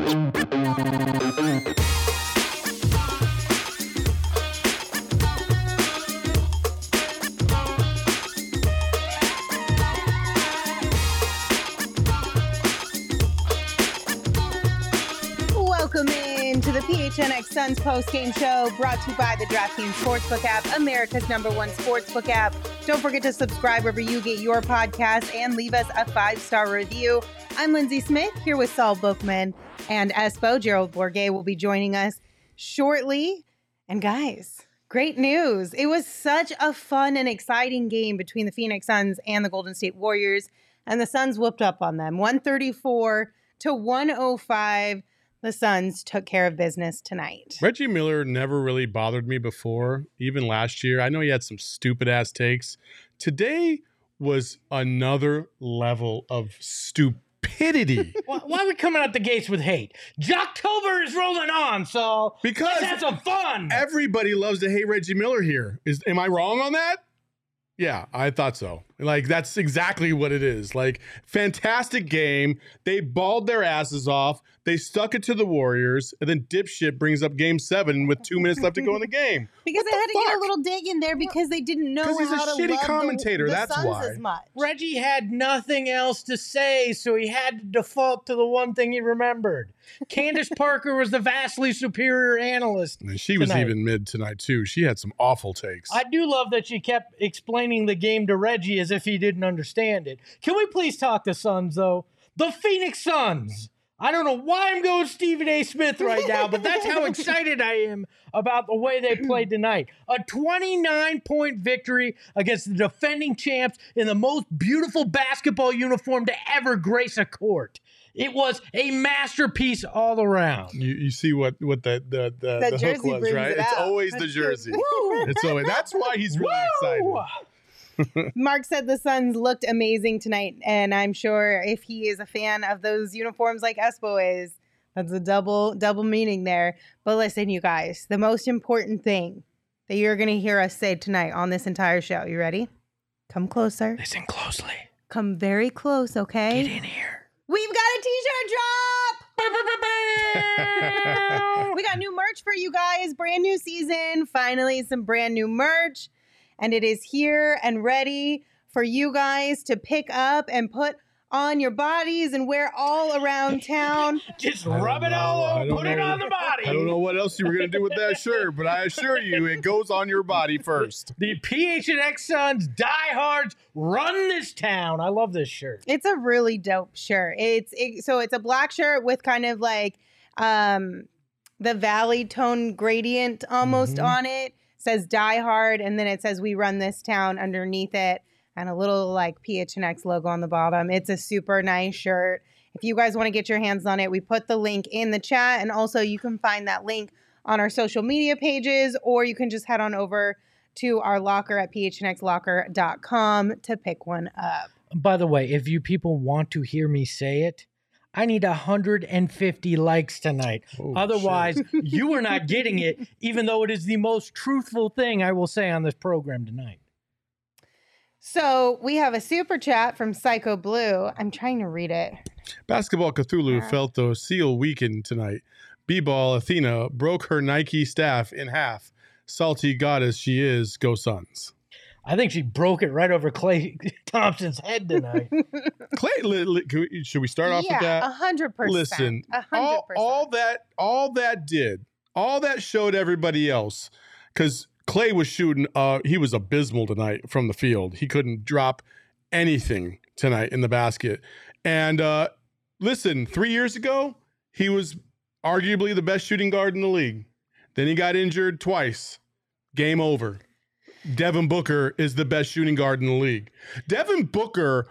We'll be. The PHNX Suns post-game show brought to you by the DraftKings Sportsbook app, America's number one sportsbook app. Don't forget to subscribe wherever you get your podcast and leave us a five-star review. I'm Lindsey Smith here with Saul Bookman and Espo. Gerald Bourguet will be joining us shortly. And guys, great news. It was such a fun and exciting game between the Phoenix Suns and the Golden State Warriors. And the Suns whooped up on them 134 to 105 the Suns took care of business tonight. Reggie Miller never really bothered me before, even last year. I know he had some stupid ass takes. Today was another level of stupidity. why, why, are we coming out the gates with hate? Jocktober is rolling on, so because let's have some fun. Everybody loves to hate Reggie Miller here. Is am I wrong on that? Yeah, I thought so. Like that's exactly what it is. Like fantastic game. They balled their asses off. They stuck it to the Warriors, and then dipshit brings up Game Seven with two minutes left to go in the game because what they the had to get a little dig in there because they didn't know he's how a to shitty love commentator. The, the that's Suns why. As much. Reggie had nothing else to say, so he had to default to the one thing he remembered. Candace Parker was the vastly superior analyst. And she was tonight. even mid tonight too. She had some awful takes. I do love that she kept explaining the game to Reggie as if he didn't understand it. Can we please talk to Suns though? The Phoenix Suns. I don't know why I'm going Stephen A. Smith right now, but that's how excited I am about the way they played tonight. A 29 point victory against the defending champs in the most beautiful basketball uniform to ever grace a court. It was a masterpiece all around. You, you see what what the the the, That the hook jersey was, brings right? it It's out. always the jersey. true. it's always that's why he's really Woo! excited. Mark said the Suns looked amazing tonight, and I'm sure if he is a fan of those uniforms like Espo is, that's a double double meaning there. But listen, you guys, the most important thing that you're going to hear us say tonight on this entire show. You ready? Come closer. Listen closely. Come very close, okay? Get in here. We've got a t-shirt drop. we got new merch for you guys. Brand new season. Finally, some brand new merch. And it is here and ready for you guys to pick up and put on your bodies and wear all around town. Just rub it know. all over, don't put it on the body. I don't know what else you were gonna do with that shirt, but I assure you, it goes on your body first. The PH and PHNX Suns diehards run this town. I love this shirt. It's a really dope shirt. It's it, so it's a black shirt with kind of like um the valley tone gradient almost Mhm. on it. Says Die Hard, and then it says We Run This Town underneath it, and a little like PHNX logo on the bottom. It's a super nice shirt. If you guys want to get your hands on it, we put the link in the chat, and also you can find that link on our social media pages, or you can just head on over to our locker at phnxlocker.com to pick one up. By the way, if you people want to hear me say it, I need 150 likes tonight. Oh, Otherwise, you are not getting it, even though it is the most truthful thing I will say on this program tonight. So we have a super chat from Psycho Blue. I'm trying to read it. Basketball Cthulhu Yeah. felt the seal weaken tonight. B-ball Athena broke her Nike staff in half. Salty goddess she is, go Suns. I think she broke it right over Klay Thompson's head tonight. Klay, li- li- can we- should we start off yeah, with that? a hundred percent. Listen, a hundred all, percent. all that all that did, all that showed everybody else, because Klay was shooting. Uh, he was abysmal tonight from the field. He couldn't drop anything tonight in the basket. And uh, listen, three years ago, he was arguably the best shooting guard in the league. Then he got injured twice. Game over. Devin Booker is the best shooting guard in the league. Devin Booker,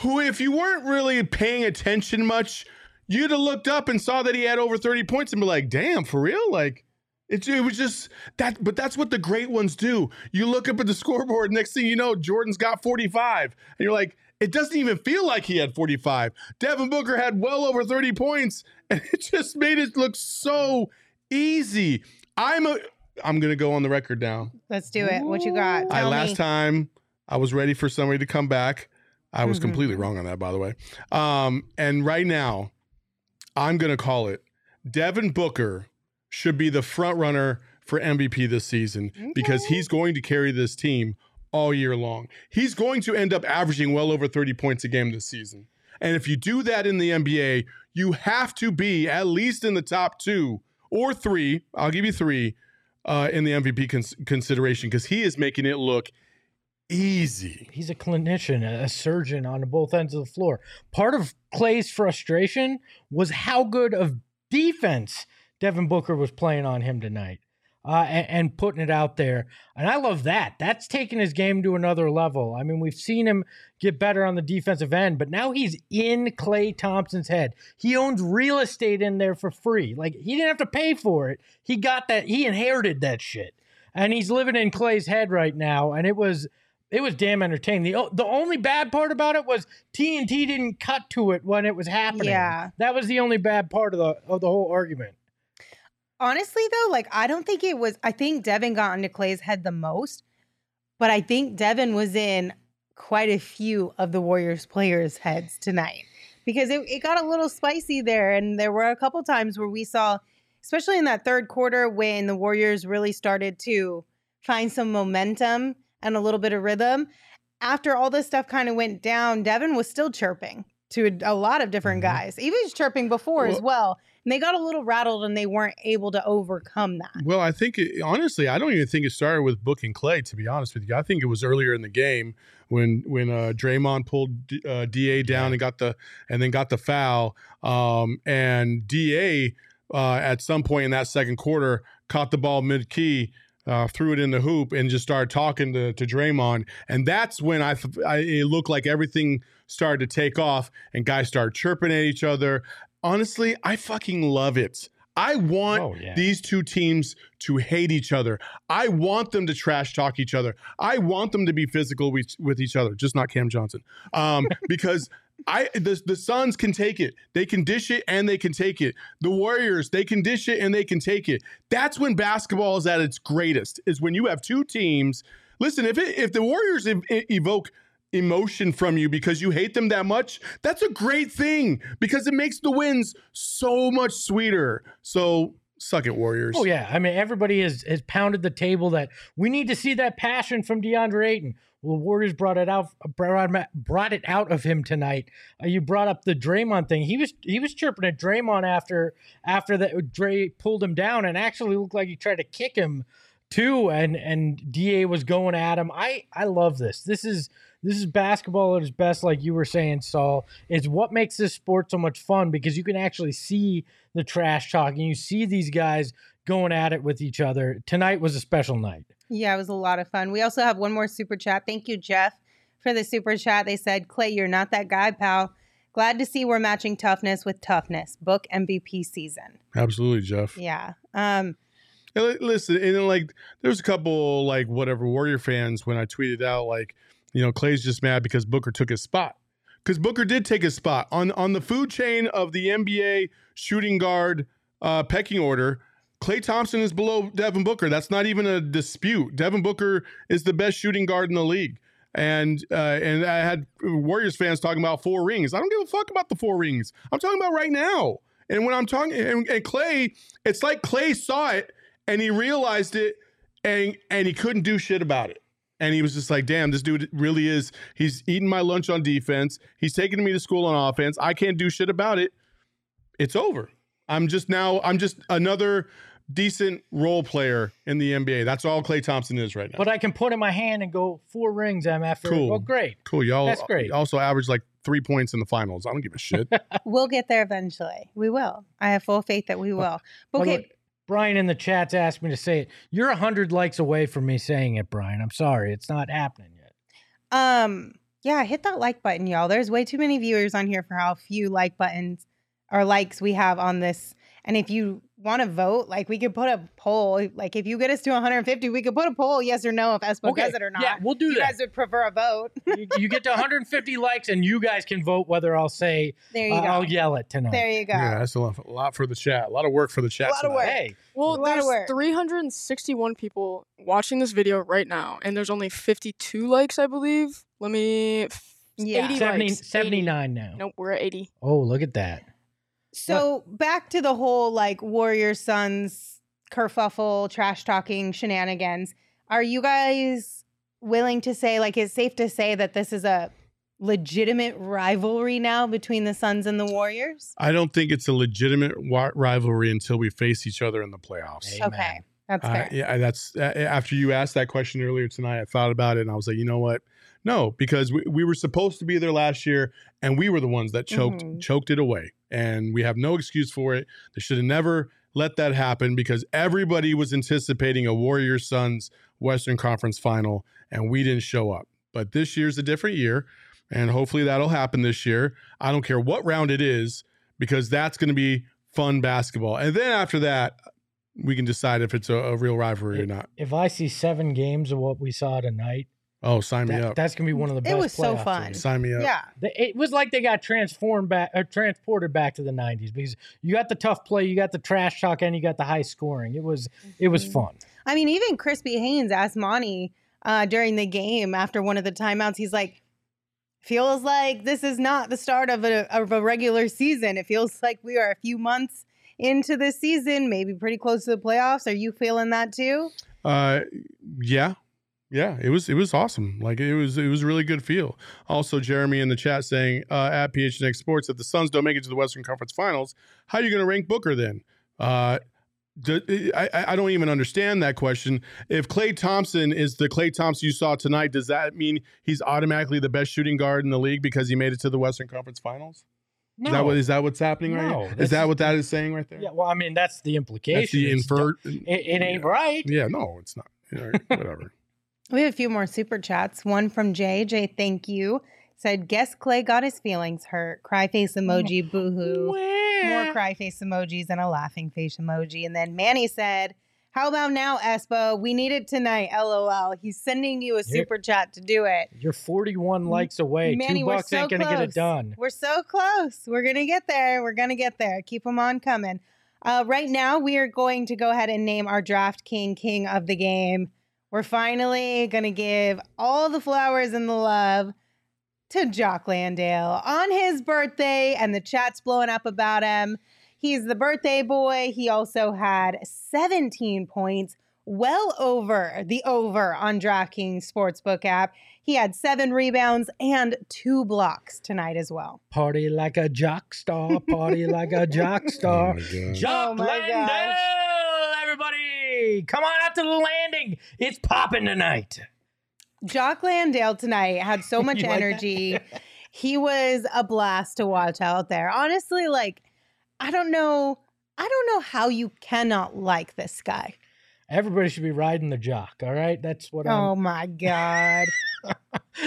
who, if you weren't really paying attention much, you'd have looked up and saw that he had over 30 points and be like, damn, for real? Like, it, it was just that, but that's what the great ones do. You look up at the scoreboard, next thing you know, Jordan's got 45. And you're like, it doesn't even feel like he had 45. Devin Booker had well over 30 points, and it just made it look so easy. I'm a I'm gonna go on the record now. Let's do it. What you got? I Tell last me. time I was ready for somebody to come back. I was Mhm. completely wrong on that, by the way. Um, and right now, I'm gonna call it. Devin Booker should be the front runner for MVP this season because Okay. he's going to carry this team all year long. He's going to end up averaging well over 30 points a game this season. And if you do that in the NBA, you have to be at least in the top two or three. I'll give you three uh, in the MVP cons- consideration because he is making it look easy. He's a clinician, a surgeon on both ends of the floor. Part of Klay's frustration was how good of defense Devin Booker was playing on him tonight. Uh, and, and putting it out there. And I love that. That's taking his game to another level. I mean, we've seen him get better on the defensive end, but now he's in Klay Thompson's head. He owns real estate in there for free. Like, he didn't have to pay for it. He got that, he inherited that shit. And he's living in Klay's head right now. And it was it was damn entertaining. The, the only bad part about it was TNT didn't cut to it when it was happening. Yeah. That was the only bad part of the of the whole argument. Honestly, though, like I don't think it was. I think Devin got into Klay's head the most, but I think Devin was in quite a few of the Warriors players' heads tonight because it, it got a little spicy there, and there were a couple times where we saw, especially in that third quarter, when the Warriors really started to find some momentum and a little bit of rhythm. After all this stuff kind of went down, Devin was still chirping to a, a lot of different Mhm. guys. He was chirping before as Well- well. And they got a little rattled and they weren't able to overcome that. Well, I think it, honestly, I don't even think it started with Book and Klay. To be honest with you, I think it was earlier in the game when when uh, Draymond pulled D- uh, Da down and got the and then got the foul, um, and Da uh, at some point in that second quarter caught the ball mid key. Uh, threw it in the hoop and just started talking to, to Draymond, and that's when I, th- I it looked like everything started to take off, and guys started chirping at each other. Honestly, I fucking love it. I want Oh, yeah. these two teams to hate each other. I want them to trash talk each other. I want them to be physical with, with each other, just not Cam Johnson. Um, because I the, the Suns can take it. They can dish it and they can take it. The Warriors, they can dish it and they can take it. That's when basketball is at its greatest. Is when you have two teams. Listen, if it, if the Warriors ev- evoke emotion from you because you hate them that much, that's a great thing because it makes the wins so much sweeter. So suck it, Warriors. Oh yeah, I mean everybody has has pounded the table that we need to see that passion from DeAndre Ayton. Well, the Warriors brought it out brought, it out of him tonight. Uh, you brought up the Draymond thing. He was he was chirping at Draymond after after that Dre pulled him down and actually looked like he tried to kick him too. And and Da was going at him. I I love this. This is this is basketball at its best, like you were saying, Saul. It's what makes this sport so much fun because you can actually see the trash talk and you see these guys going at it with each other. Tonight was a special night. Yeah, it was a lot of fun. We also have one more super chat. Thank you, Jeff, for the super chat. They said, Klay, you're not that guy, pal. Glad to see we're matching toughness with toughness. Book MVP season. Absolutely, Jeff. Yeah. Um, And listen, and then like there's a couple like whatever Warrior fans when I tweeted out like, you know, Klay's just mad because Booker took his spot. Because Booker did take his spot on on the food chain of the NBA shooting guard uh, pecking order. Klay Thompson is below Devin Booker. That's not even a dispute. Devin Booker is the best shooting guard in the league. And uh, and I had Warriors fans talking about four rings. I don't give a fuck about the four rings. I'm talking about right now. And when I'm talking, and, and Klay, it's like Klay saw it and he realized it, and and he couldn't do shit about it. And he was just like, damn, this dude really is. He's eating my lunch on defense. He's taking me to school on offense. I can't do shit about it. It's over. I'm just now, I'm just another decent role player in the NBA. That's all Klay Thompson is right now. But I can put in my hand and go four rings, MF. Cool. Well, great. cool. Y'all That's great. also average like three points in the finals. I don't give a shit. We'll get there eventually. We will. I have full faith that we will. But okay, way, Brian in the chat's asked me to say it. You're 100 likes away from me saying it, Brian. I'm sorry. It's not happening yet. um, yeah, hit that like button, y'all. There's way too many viewers on here for how few like buttons or likes we have on this. And if you want to vote, like we could put a poll. Like if you get us to 150, we could put a poll, yes or no, if Espo does it or not. Yeah, we'll do you that. You guys would prefer a vote. you, you get to 150 likes, and you guys can vote whether I'll say there you uh, go. I'll yell it tonight. there you go. yeah, that's a lot, a lot for the chat. A lot of work for the chat. A lot of work. Hey, Well, A lot there's 361 people watching this video right now, and there's only 52 likes, I believe. Let me. Yeah. 80 70, likes. 80. 79 now. Nope, we're at 80. Oh, look at that. So back to the whole like Warrior Suns kerfuffle, trash talking shenanigans. Are you guys willing to say like it's safe to say that this is a legitimate rivalry now between the Suns and the Warriors? I don't think it's a legitimate wa- rivalry until we face each other in the playoffs. Amen. Okay, that's Uh, fair. yeah, that's uh, after you asked that question earlier tonight. I thought about it and I was like, you know what? No, because we, we were supposed to be there last year and we were the ones that choked Mhm. choked it away, and we have no excuse for it. They should have never let that happen because everybody was anticipating a Warriors Suns Western Conference final, and we didn't show up. But this year's a different year, and hopefully that'll happen this year. I don't care what round it is because that's going to be fun basketball, and then after that. We can decide if it's a, a real rivalry or not. If I see seven games of what we saw tonight, Oh, sign me that- up. that's gonna be one of the best. It was so playoff fun. series. Sign me up. Yeah. They- It was like they got transformed back, or transported back to the '90s because you got the tough play, you got the trash talk, and you got the high scoring. It was it was Mhm. fun. I mean, even Crispy Haynes asked Monty uh, during the game after one of the timeouts. He's like, "Feels like this is not the start of a of a regular season. It feels like we are a few months into the season, maybe pretty close to the playoffs. Are you feeling that too?" Uh, yeah, yeah. It was it was awesome. Like it was it was a really good feel. Also, Jeremy in the chat saying uh, at PHNX Sports if the Suns don't make it to the Western Conference Finals, how are you going to rank Booker then? Uh, do, I, I don't even understand that question. If Klay Thompson is the Klay Thompson you saw tonight, does that mean he's automatically the best shooting guard in the league because he made it to the Western Conference Finals? No, Is that what is that what's happening right? No, now? Is that what that is saying right there? yeah. Well, I mean, that's the implication. That's the inferred. It, it ain't yeah. right. Yeah, no, it's not. Right, whatever. We have a few more super chats. One from Jay. Jay, thank you. Said, guess Klay got his feelings hurt. Cry face emoji, boo hoo. More cry face emojis and a laughing face emoji. And then Manny said, How about now, Espo? We need it tonight. LOL. He's sending you a You're- super chat to do it. You're 41 likes away. Manny, Two bucks so ain't gonna get it done. We're so close. We're going to get there. We're going to get there. Keep them on coming. Uh, right now, we are going to go ahead and name our draft king, king of the game. We're finally going to give all the flowers and the love to Jock Landale on his birthday, and the chat's blowing up about him. He's the birthday boy. He also had 17 points, well over the over on DraftKings Sportsbook app. He had seven rebounds and two blocks tonight as well. Party like a jock star. Party like a jock oh star. Oh. Jock Oh my Landale, come on out to the landing. It's popping tonight. Jock Landale tonight had so much like energy. he was a blast to watch out there. Honestly, like, I don't know. I don't know how you cannot like this guy. Everybody should be riding the jock. All right, that's what Oh I'm. my God.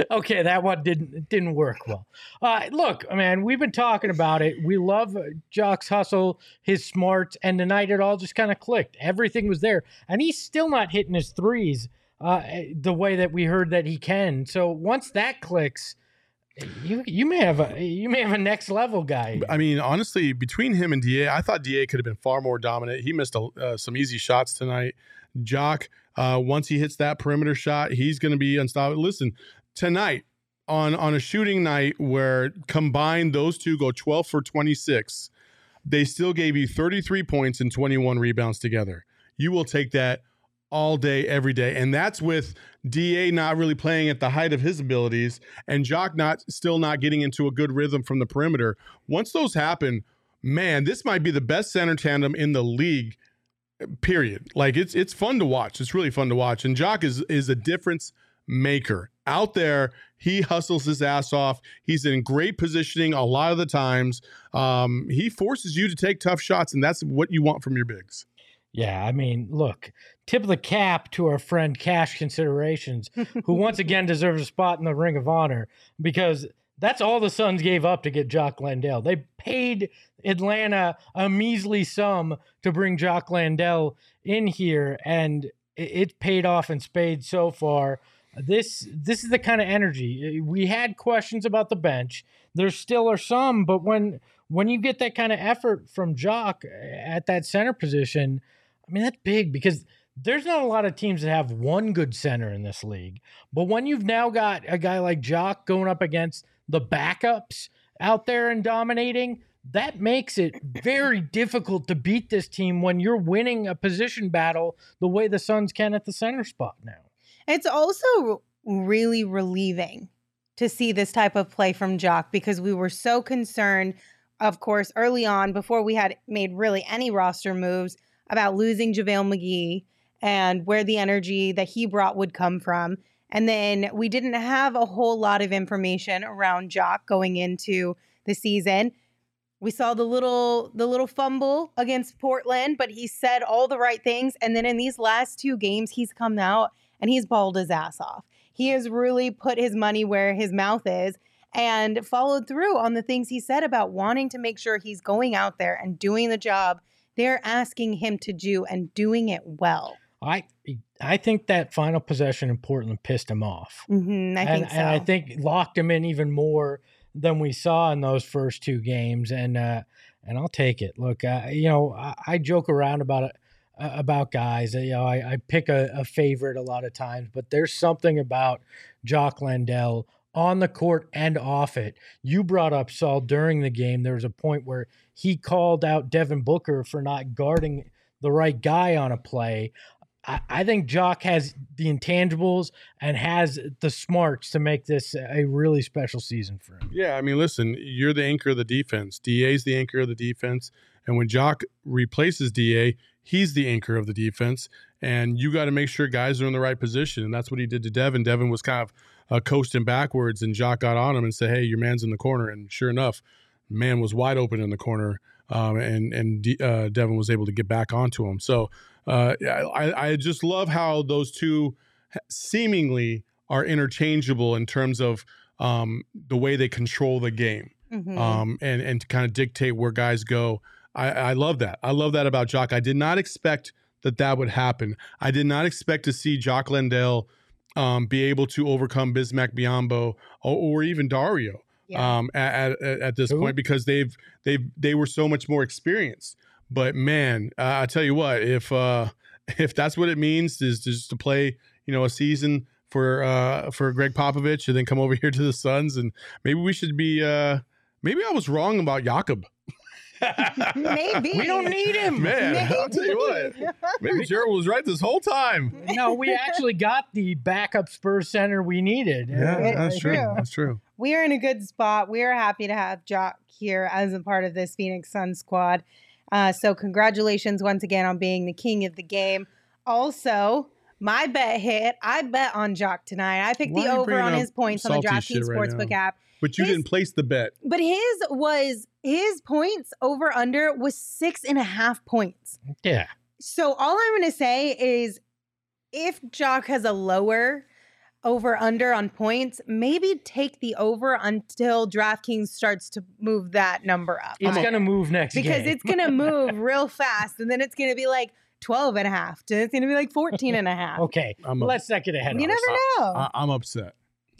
Okay, that one didn't didn't work well. Uh, look, man, we've been talking about it. We love uh, Jock's hustle, his smarts, and tonight it all just kind of clicked. Everything was there, and he's still not hitting his threes uh, the way that we heard that he can. So once that clicks, you you may have a you may have a next level guy. I mean, honestly, between him and Da, I thought Da could have been far more dominant. He missed a, uh, some easy shots tonight. Jock, uh, once he hits that perimeter shot, he's going to be unstoppable. Listen, tonight on on a shooting night where combined those two go 12 for 26, they still gave you 33 points and 21 rebounds together. You will take that all day, every day. And that's with DA not really playing at the height of his abilities and Jock not still not getting into a good rhythm from the perimeter. Once those happen, man, this might be the best center tandem in the league. Period. Like it's it's fun to watch. It's really fun to watch. And Jock is is a difference maker out there. He hustles his ass off. He's in great positioning a lot of the times. Um, he forces you to take tough shots, and that's what you want from your bigs. Yeah, I mean, look, tip of the cap to our friend Cash Considerations, who once again deserves a spot in the Ring of Honor because that's all the Suns gave up to get Jock Landale. They paid Atlanta a measly sum to bring Jock Landale in here, and it, paid off in spades so far. This this is the kind of energy uh, we had questions about the bench. There still are some, but when when you get that kind of effort from Jock uh, at that center position, I mean that's big because there's not a lot of teams that have one good center in this league. But when you've now got a guy like Jock going up against the backups out there and dominating, that makes it very difficult to beat this team when you're winning a position battle the way the Suns can at the center spot now. It's also really relieving to see this type of play from Jock because we were so concerned, of course, early on before we had made really any roster moves about losing JaVale McGee and where the energy that he brought would come from. And then we didn't have a whole lot of information around Jock going into the season. We saw the little the little fumble against Portland, but he said all the right things. And then in these last two games, he's come out and he's balled his ass off. He has really put his money where his mouth is and followed through on the things he said about wanting to make sure he's going out there and doing the job they're asking him to do and doing it well. I I think that final possession in Portland pissed him off. Mm-hmm, I and, think so. and I think locked him in even more than we saw in those first two games. And uh, and I'll take it. Look, uh, you know, I, I, joke around about it about guys. You know, I, I pick a, a, favorite a lot of times, but there's something about Jock Landale on the court and off it. You brought up Saul during the game. There was a point where he called out Devin Booker for not guarding the right guy on a play. I, think Jock has the intangibles and has the smarts to make this a really special season for him. Yeah, I mean, listen, you're the anchor of the defense. DA's the anchor of the defense. And when Jock replaces DA, he's the anchor of the defense. And you got to make sure guys are in the right position. And that's what he did to Devin. Devin was kind of uh, coasting backwards, and Jock got on him and said, Hey, your man's in the corner. And sure enough, man was wide open in the corner. Um, and and uh, Devin was able to get back onto him. So uh, I, I just love how those two seemingly are interchangeable in terms of um, the way they control the game mm-hmm. um, and and to kind of dictate where guys go. I, I love that. I love that about Jock. I did not expect that that would happen. I did not expect to see Jock Landale um, be able to overcome Bismack Biyombo or, or even Dario yeah. um, at, at, at this Ooh. point because they've they've they were so much more experienced. But man, uh, I tell you what, if uh, if that's what it means is just to play, you know, a season for uh, for Gregg Popovich and then come over here to the Suns, and maybe we should be. Uh, maybe I was wrong about Jakob. Maybe we don't need him, man. Maybe. I'll tell you what. Maybe Gerald was right this whole time. No, we actually got the backup Spurs center we needed. Yeah, that's true. That's true. We are in a good spot. We are happy to have Jock here as a part of this Phoenix Sun squad. Uh, so congratulations once again on being the king of the game. Also, my bet hit. I bet on Jock tonight. I picked Why the over on his points on the DraftKings right Sportsbook now? app. But you his, didn't place the bet. But his was his points over under was six and a half points. Yeah. So all I'm going to say is, if Jock has a lower over under on points, maybe take the over until DraftKings starts to move that number up. It's going to move next because game. it's going to move real fast and then it's going to be like 12 and a half. It's going to be like 14 and a half. okay. I'm Let's not get ahead You never know. I, I'm upset.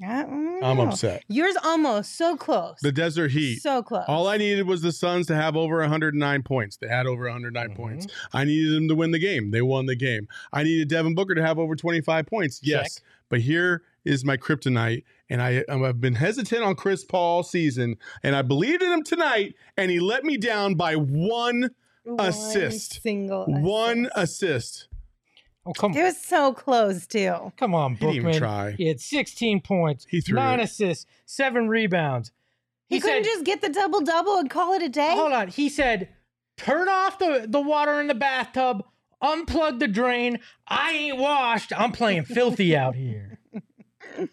I I'm upset. Yours almost so close. The Desert Heat. So close. All I needed was the Suns to have over 109 points. They had over 109 mm-hmm. points. I needed them to win the game. They won the game. I needed Devin Booker to have over 25 points. Yes. Check. But here is my kryptonite. And I, I've been hesitant on Chris Paul season, and I believed in him tonight, and he let me down by one, one assist. Single One assist. Oh come on! It was so close too. come on, He didn't even try. He had 16 points, He threw nine it. assists, seven rebounds. He, couldn't said, just get the double double and call it a day. hold on. He said, turn off the, the water in the bathtub, unplug the drain. I ain't washed. I'm playing filthy out here.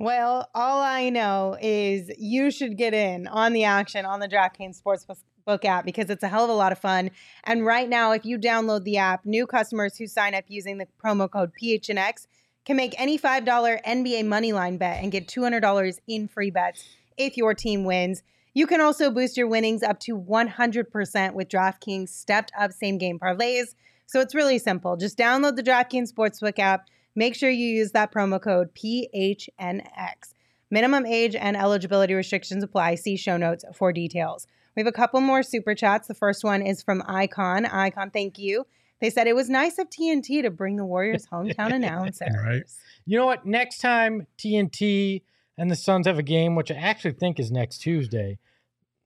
Well, all I know is you should get in on the action on the DraftKings Sportsbook app because it's a hell of a lot of fun. And right now, if you download the app, new customers who sign up using the promo code PHNX can make any $5 NBA moneyline bet and get $200 in free bets if your team wins. You can also boost your winnings up to 100% with DraftKings stepped up same game parlays. So it's really simple. Just download the DraftKings Sportsbook app. Make sure you use that promo code PHNX. Minimum age and eligibility restrictions apply. See show notes for details. We have a couple more super chats. The first one is from Icon. Icon, thank you. They said it was nice of TNT to bring the Warriors hometown announcer. Right. You know what? Next time TNT and the Suns have a game, which I actually think is next Tuesday,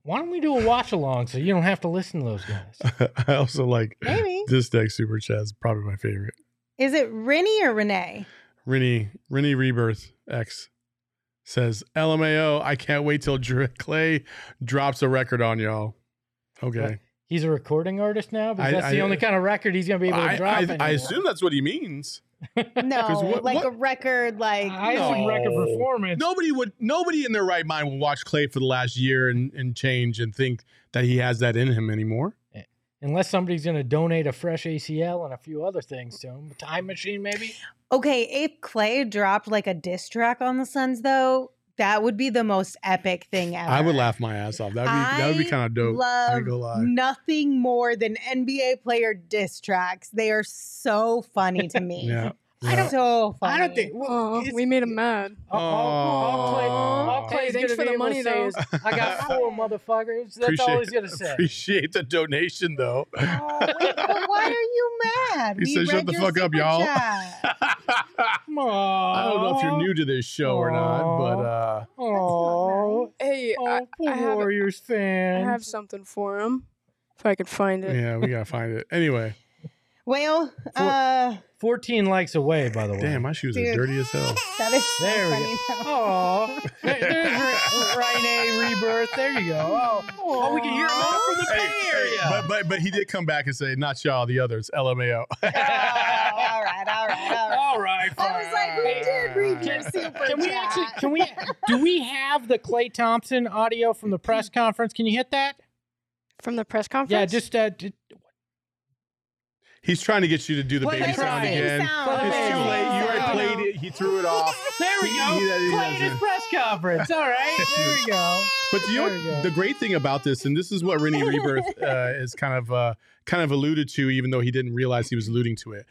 why don't we do a watch along so you don't have to listen to those guys? I also like Maybe. this next super chat is probably my favorite. Is it Rennie or Renee? Rennie Rennie Rebirth X says LMAO. I can't wait till Dr- Klay drops a record on y'all. Okay, He's a recording artist now because I- that's the I- only kind of record he's going to be able to I, drop. I, I anymore. assume that's what he means. No, what- like what- a record, like I assume No. record performance. Nobody would. Nobody in their right mind will watch Klay for the last year and, and change and think that he has that in him anymore. Unless somebody's going to donate a fresh ACL and a few other things to him. Time machine, maybe? Okay, if Klay dropped like a diss track on the Suns, though, that would be the most epic thing ever. I would laugh my ass off. That'd be that would be kind of dope. I Love ain't gonna lie. nothing more than NBA player diss tracks. They are so funny to me. Yeah. I don't- so funny. I don't think. Well, Oh, we made him mad. all, all, all Klay, all Hey, thanks for the money, say though. is, I got four motherfuckers. That's all he's going to say. Appreciate the donation though. Oh, wait, but why are you mad? He said, "Shut the fuck up, y'all." chat. Come on. I don't know if you're new to this show or not, but uh, Oh, Hey, oh, I, poor I have, Warriors I fan. have something for him. If I can find it. yeah, we gotta find it. Anyway, Well, uh, 14 likes away, by the way. damn, my shoes Dude. are dirty as hell. that is so There we funny. go. though. Oh, there, there's Rene Rebirth. There you go. Oh, oh we can hear him out from the Bay Area. But but but he did come back and say, not y'all, the others. LMAO. Oh, all right, all right, all right. All right. I was like, who did read your super Can we actually? Can we? Do we have the Klay Thompson audio from the press conference? Can you hit that? From the press conference? Yeah, just uh, d- He's trying to get you to do the Play baby the sound again. sound. It's too late. You already played it. He threw it off. there we go. he- he Klay at his press conference. All right, there we go. But you know There we go. what, the great thing about this, and this is what Rennie Rebirth uh, is kind of uh, kind of alluded to, even though he didn't realize he was alluding to it.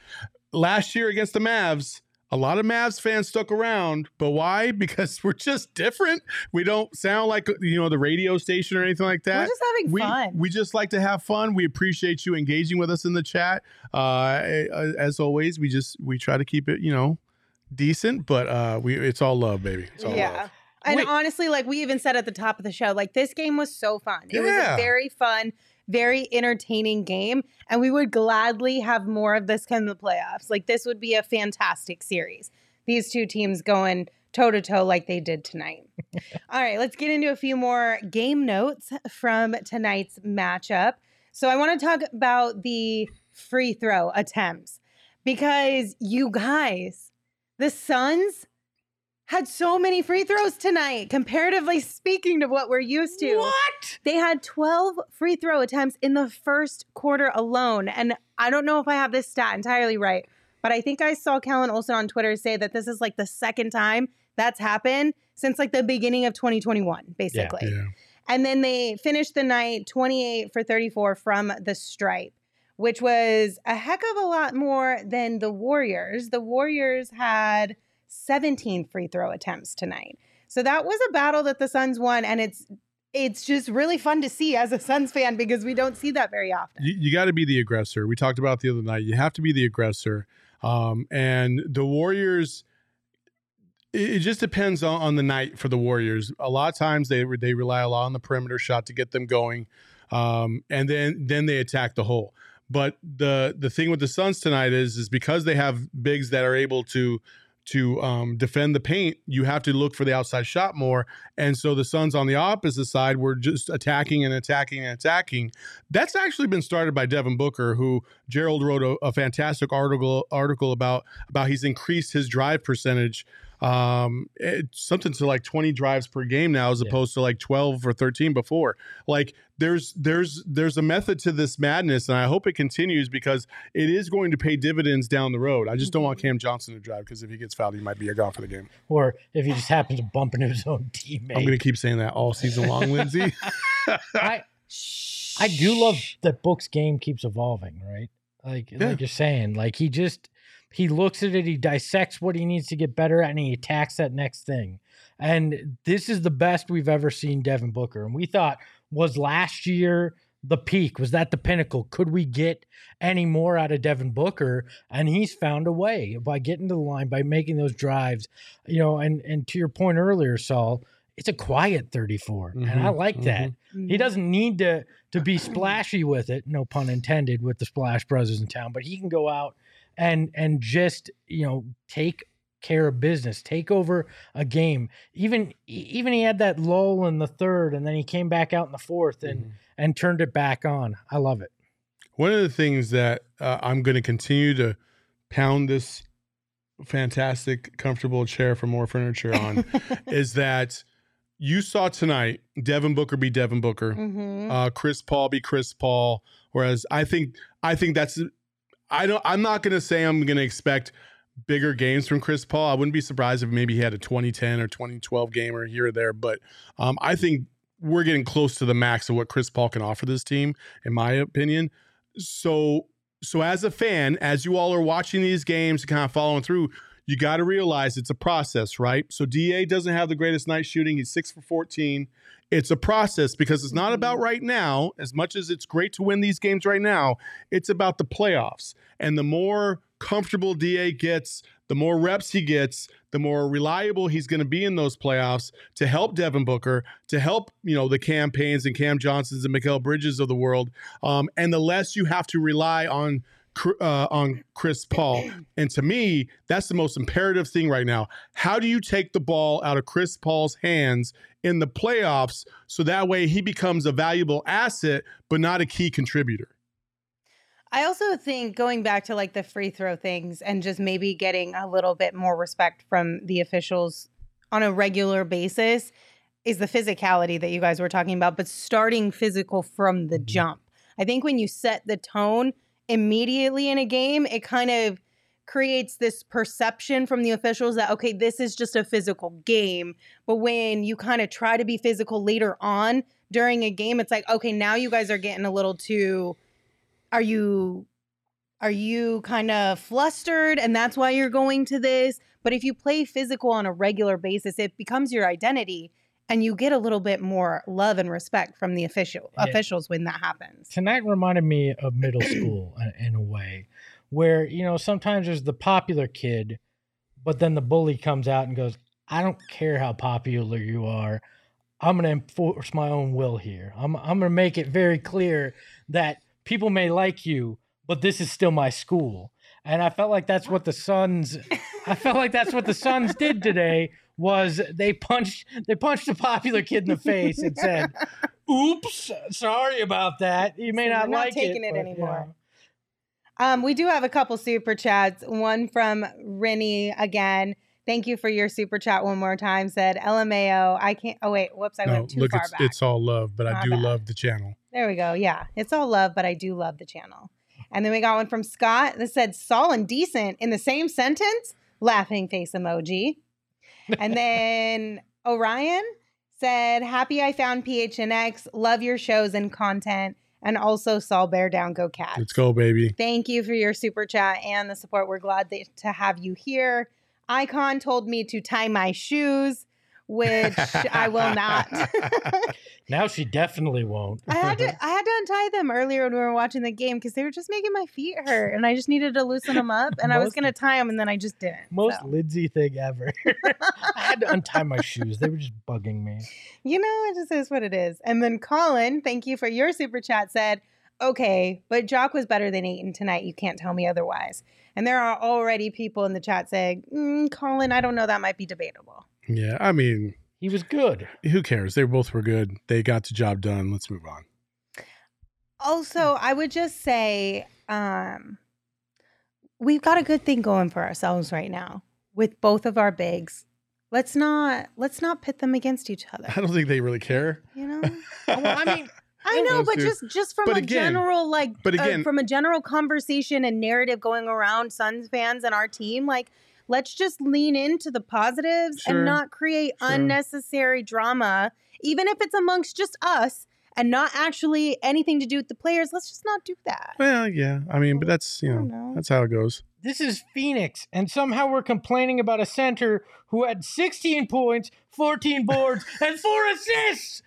Last year against the Mavs, a lot of Mavs fans stuck around, but why? Because we're just different. We don't sound like you know the radio station or anything like that. We're just having we, fun. we just like to have fun. We appreciate you engaging with us in the chat. Uh, as always, we just we try to keep it you know decent, but uh, we it's all love, baby. It's all yeah. love. And Wait. honestly, like we even said at the top of the show, like this game was so fun. It was Yeah. a very fun, very entertaining game. And we would gladly have more of this come in the playoffs. Like this would be a fantastic series. These two teams going toe to toe like they did tonight. All right, let's get into a few more game notes from tonight's matchup. So I want to talk about the free throw attempts because you guys, the Suns had so many free throws tonight, comparatively speaking to what we're used to. What? They had 12 free throw attempts in the first quarter alone. And I don't know if I have this stat entirely right, but I think I saw Kellan Olson on Twitter say that this is like the second time that's happened since like the beginning of 2021, basically. Yeah. And then they finished the night 28 for 34 from the stripe, which was a heck of a lot more than the Warriors. The Warriors had 17 free throw attempts tonight. So that was a battle that the Suns won and it's it's just really fun to see as a Suns fan because we don't see that very often. You, you got to be the aggressor. We talked about the other night. You have to be the aggressor. Um, and the Warriors, it, just depends on, on the night for the Warriors. A lot of times they they rely a lot on the perimeter shot to get them going, um, and then then they attack the hole. But the the thing with the Suns tonight is is because they have bigs that are able to to um, defend the paint, you have to look for the outside shot more. And so the Suns on the opposite side were just attacking and attacking and attacking. That's actually been started by Devin Booker, who Gerald wrote a, a fantastic article article about about he's increased his drive percentage um it's something to like 20 drives per game now as Yeah. opposed to like 12 or 13 before like there's there's there's a method to this madness and i hope it continues because it is going to pay dividends down the road i just don't want cam johnson to drive because if he gets fouled he might be a gone for the game Or if he just happens to bump into his own teammate. i'm going to keep saying that all season long lindsey I I do love that Book's game keeps evolving, right? Like Yeah. like you're saying, like he just he looks at it, he dissects what he needs to get better at, and he attacks that next thing. And this is the best we've ever seen Devin Booker. And we thought was last year the peak? Was that the pinnacle? Could we get any more out of Devin Booker? And he's found a way by getting to the line, by making those drives. You know, and and to your point earlier, Saul, it's a quiet 34. And I Mhm, like that. Mm-hmm. He doesn't need to to be splashy with it, no pun intended, with the Splash Brothers in town, but he can go out and and just you know take care of business, take over a game. Even even he had that lull in the third, and then he came back out in the fourth and and turned it back on. I love it. One of the things that uh, I'm going to continue to pound this fantastic, comfortable chair for more furniture on is that you saw tonight Devin Booker be Devin Booker, Mhm. uh, Chris Paul be Chris Paul. Whereas I think I think that's I don't I'm not going to say I'm going to expect bigger games from Chris Paul. I wouldn't be surprised if maybe he had a 2010 or 2012 game or here or there. But um, I think we're getting close to the max of what Chris Paul can offer this team, in my opinion. So so as a fan, as you all are watching these games and kind of following through, you got to realize it's a process, right? So DA doesn't have the greatest night shooting. He's six for 14. It's a process because it's not about right now, as much as it's great to win these games right now, it's about the playoffs. And the more comfortable DA gets, the more reps he gets, the more reliable he's going to be in those playoffs to help Devin Booker, to help, you know, the Cam Paynes and Cam Johnsons and Mikal Bridges of the world. Um, and the less you have to rely on uh, on Chris Paul. And to me, that's the most imperative thing right now. How do you take the ball out of Chris Paul's hands in the playoffs so that way he becomes a valuable asset, but not a key contributor? I also think going back to like the free throw things and just maybe getting a little bit more respect from the officials on a regular basis is the physicality that you guys were talking about, but starting physical from the Mhm. jump. I think when you set the tone immediately in a game, it kind of creates this perception from the officials that, okay, this is just a physical game. But when you kind of try to be physical later on during a game, it's like, okay, now you guys are getting a little too are you are you kind of flustered and that's why you're going to this but if you play physical on a regular basis it becomes your identity and you get a little bit more love and respect from the official Yeah. officials when that happens. Tonight reminded me of middle school in- in a way where you know sometimes there's the popular kid but then the bully comes out and goes i don't care how popular you are. I'm going to enforce my own will here. I'm, I'm going to make it very clear that people may like you but this is still my school. And i felt like that's what the suns i felt like that's what the suns did today was they punched they punched a popular kid in the face and said oops sorry about that you may So not we're not like taking it but, anymore. um we do have a couple super chats one from rennie again thank you for your super chat one more time said lmao i can't oh wait whoops i no, went too look, far it's, back it's all love, but I do bad. love the channel. There we go. Yeah. It's all love, but I do love the channel. And then we got one from Scott that said Saul and decent in the same sentence. Laughing face emoji. And then Orion said, Happy I found PHNX. Love your shows and content. And also Saul Bear Down Go Cats. Let's go, baby. Thank you for your super chat and the support. We're glad that, to have you here. Icon told me to tie my shoes, which I will not. now she definitely won't I had to I had to untie them earlier when we were watching the game because they were just making my feet hurt, and I just needed to loosen them up. And I was gonna tie them, and then I just didn't. most so. Lindsey thing ever i had to untie my shoes they were just bugging me You know, it just is what it is. And then Colin, thank you for your super chat. Said, okay, but Jock was better than Ayton tonight. You can't tell me otherwise. And there are already people in the chat saying, mm, Colin, I don't know, that might be debatable. Yeah, I mean, He was good. who cares? They both were good. They got the job done. Let's move on. Also, I would just say, um, we've got a good thing going for ourselves right now with both of our bigs. Let's not let's not pit them against each other. I don't think they really care. You know, Well, I mean, I know, but two. just just from But a again- general like, but uh, again- from a general conversation and narrative going around Suns fans and our team, like, let's just lean into the positives Sure. and not create Sure. unnecessary drama, even if it's amongst just us and not actually anything to do with the players. Let's just not do that. Well, yeah. I mean, but that's you know know. that's how it goes. this is Phoenix, and somehow we're complaining about a center who had 16 points, 14 boards, and four assists.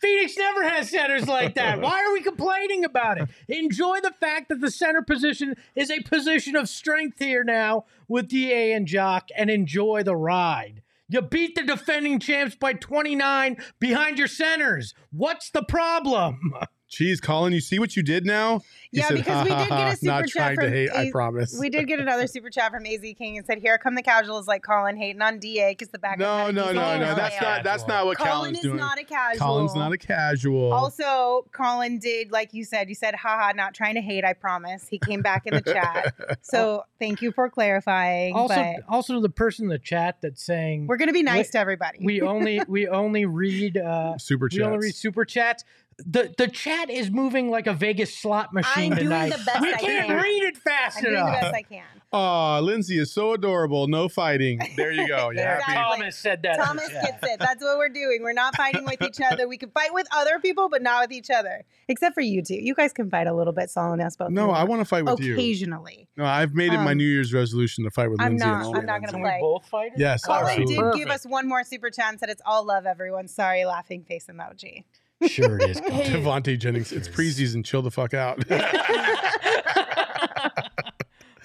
Phoenix never has centers like that. Why are we complaining about it? Enjoy the fact that the center position is a position of strength here now with DA and Jock, and enjoy the ride. You beat the defending champs by 29 behind your centers. What's the problem? Jeez, Colin, you see what you did now? He Yeah, said, because we did get a ha, super Not chat trying to hate, I A- promise. We did get another super chat from AZ King and said, "Here come the casuals, like Colin hating on Da because the back." No, no, no, no. That's not. That's not what Colin Colin's is doing. not a casual. Colin's not a casual. Also, Colin did, like you said, you said, haha, not trying to hate, I promise. He came back in the chat. So thank you for clarifying. Also, but also the person in the chat that's saying we're going to be nice Wait, to everybody. we only we only read uh super we only read super chats. The the chat is moving like a Vegas slot machine I'm doing tonight. the best we I can't can. read it fast I'm doing the best I can. Aw, Lindsey is so adorable. No fighting. There you go. You Exactly. Thomas said that. Thomas gets it. That's what we're doing. We're not fighting with each other. We can fight with other people, but not with each other. Except for you two. You guys can fight a little bit, Saul and Espo. No, I want to fight with you. occasionally. No, I've made it my Um, New Year's resolution to fight with I'm Lindsey. not- and only I'm not gonna Can Lindsey. we play. both fight it? Yes, Colin absolutely. did Perfect. give us one more super chat and said it's all love, everyone. Sorry, laughing face emoji. Sure it is. Colin. Hey. Devontae Jennings. It's preseason. Chill the fuck out.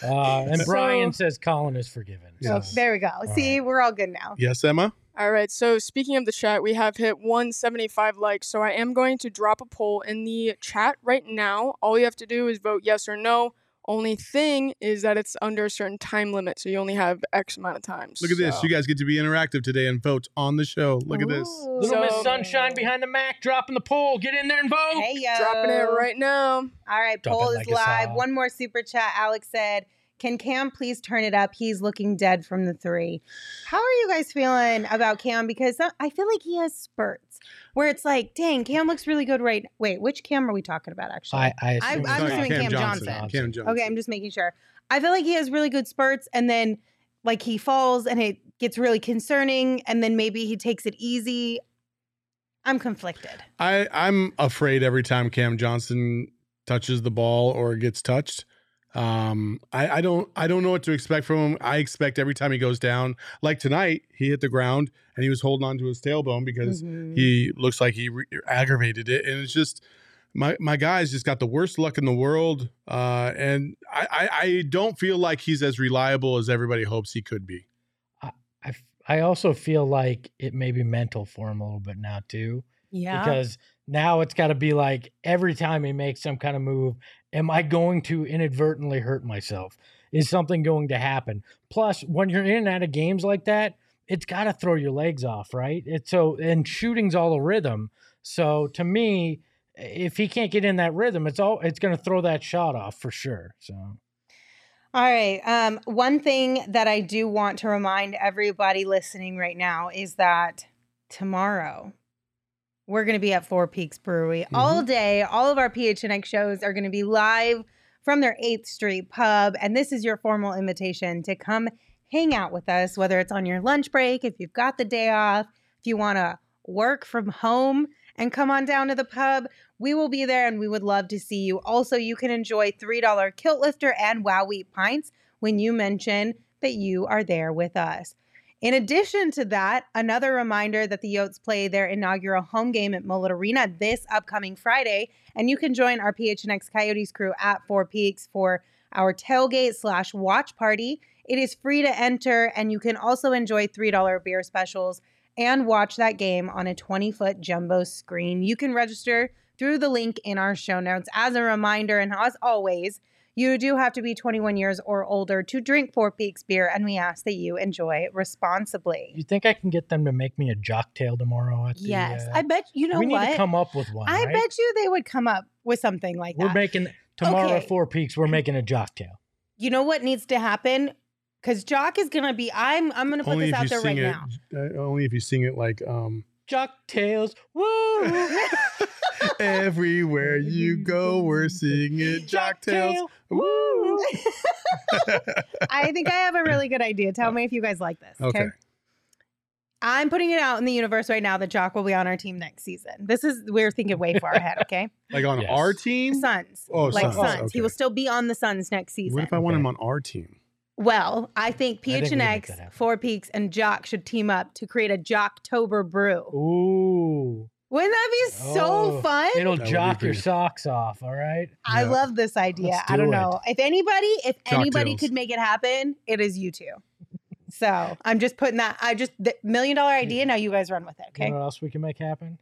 Uh, and Brian So- says Colin is forgiven. Yes. So- There we go. See, we're all good now. yes, Emma. All right, so speaking of the chat, we have hit 175 likes. So I am going to drop a poll in the chat right now. All you have to do is vote yes or no. Only thing is that it's under a certain time limit, so you only have X amount of times. Look at this. So- You guys get to be interactive today and vote on the show. Look at this. Ooh. Little Miss Sunshine behind the Mac dropping the poll. Get in there and vote. Hey yo. Dropping it right now. All right, Drop poll it is like it's live. hot. One more super chat. Alex said, "Can Cam please turn it up? He's looking dead from the three. How are you guys feeling about Cam? Because I feel like he has spurts where it's like, dang, Cam looks really good right. Wait, which Cam are we talking about? Actually, I, I I- assume I'm assuming Cam Johnson. Cam Johnson. Okay, I'm just making sure. I feel like he has really good spurts and then like he falls and it gets really concerning and then maybe he takes it easy. I'm conflicted. I, I'm afraid every time Cam Johnson touches the ball or gets touched. Um, I, I don't I don't know what to expect from him. I expect every time he goes down, like tonight, he hit the ground and he was holding on to his tailbone because Mhm. he looks like he re- aggravated it, and it's just my my guy's just got the worst luck in the world, uh, and I, I I don't feel like he's as reliable as everybody hopes he could be. I, f- I also feel like it may be mental for him a little bit now too, yeah. because now it's got to be like every time he makes some kind of move, am I going to inadvertently hurt myself? Is something going to happen? Plus, when you're in and out of games like that, it's got to throw your legs off, right? It's so and shooting's all a rhythm. So to me, if he can't get in that rhythm, it's all it's going to throw that shot off for sure. So All right. Um, one thing that I do want to remind everybody listening right now is that tomorrow we're going to be at Four Peaks Brewery all mm-hmm. day. All of our PHNX shows are going to be live from their 8th Street pub. And this is your formal invitation to come hang out with us, whether it's on your lunch break, if you've got the day off, if you want to work from home and come on down to the pub. We will be there and we would love to see you. Also, you can enjoy $3 kilt lifter and wow wheat pints when you mention that you are there with us. In addition to that, another reminder that the Yotes play their inaugural home game at Mullet Arena this upcoming Friday, and you can join our PHNX Coyotes crew at Four Peaks for our tailgate slash watch party. It is free to enter, and you can also enjoy $3 beer specials and watch that game on a 20 foot jumbo screen. You can register through the link in our show notes. As a reminder, and as always, you do have to be 21 years or older to drink Four Peaks beer, and we ask that you enjoy responsibly. You think I can get them to make me a jock tail tomorrow? At the, Yes, uh, I bet you know we need what. to come up with one. I right? bet you they would come up with something like that. we're making tomorrow Okay. Four Peaks. We're making a jock tail. you know what needs to happen? Because Jock is gonna be. I'm. I'm gonna put Only this out there right it. now. uh, only if you sing it like um. Jock tails, woo! Everywhere you go, we're singing jock tails. woo! I think I have a really good idea. Tell oh. me if you guys like this. Okay. Okay. I'm putting it out in the universe right now that Jock will be on our team next season. This is we're thinking way far ahead. Okay. Like on Yes. our team. Suns. Oh, like Suns. Suns. Okay. He will still be on the Suns next season. What if I want Okay. him on our team? Well, I think I think we can make PHNX, that. Four Peaks, and Jock should team up to create a Jocktober brew. Ooh. Wouldn't that be so Oh, fun? It'll That jock your socks off, all right? I Yeah. love this idea. Let's I do don't it. know. If anybody, if anybody Jocktails. could make it happen, it is you two. So I'm just putting that. I just the million dollar idea. Now you guys run with it. You Okay. know what else we can make happen?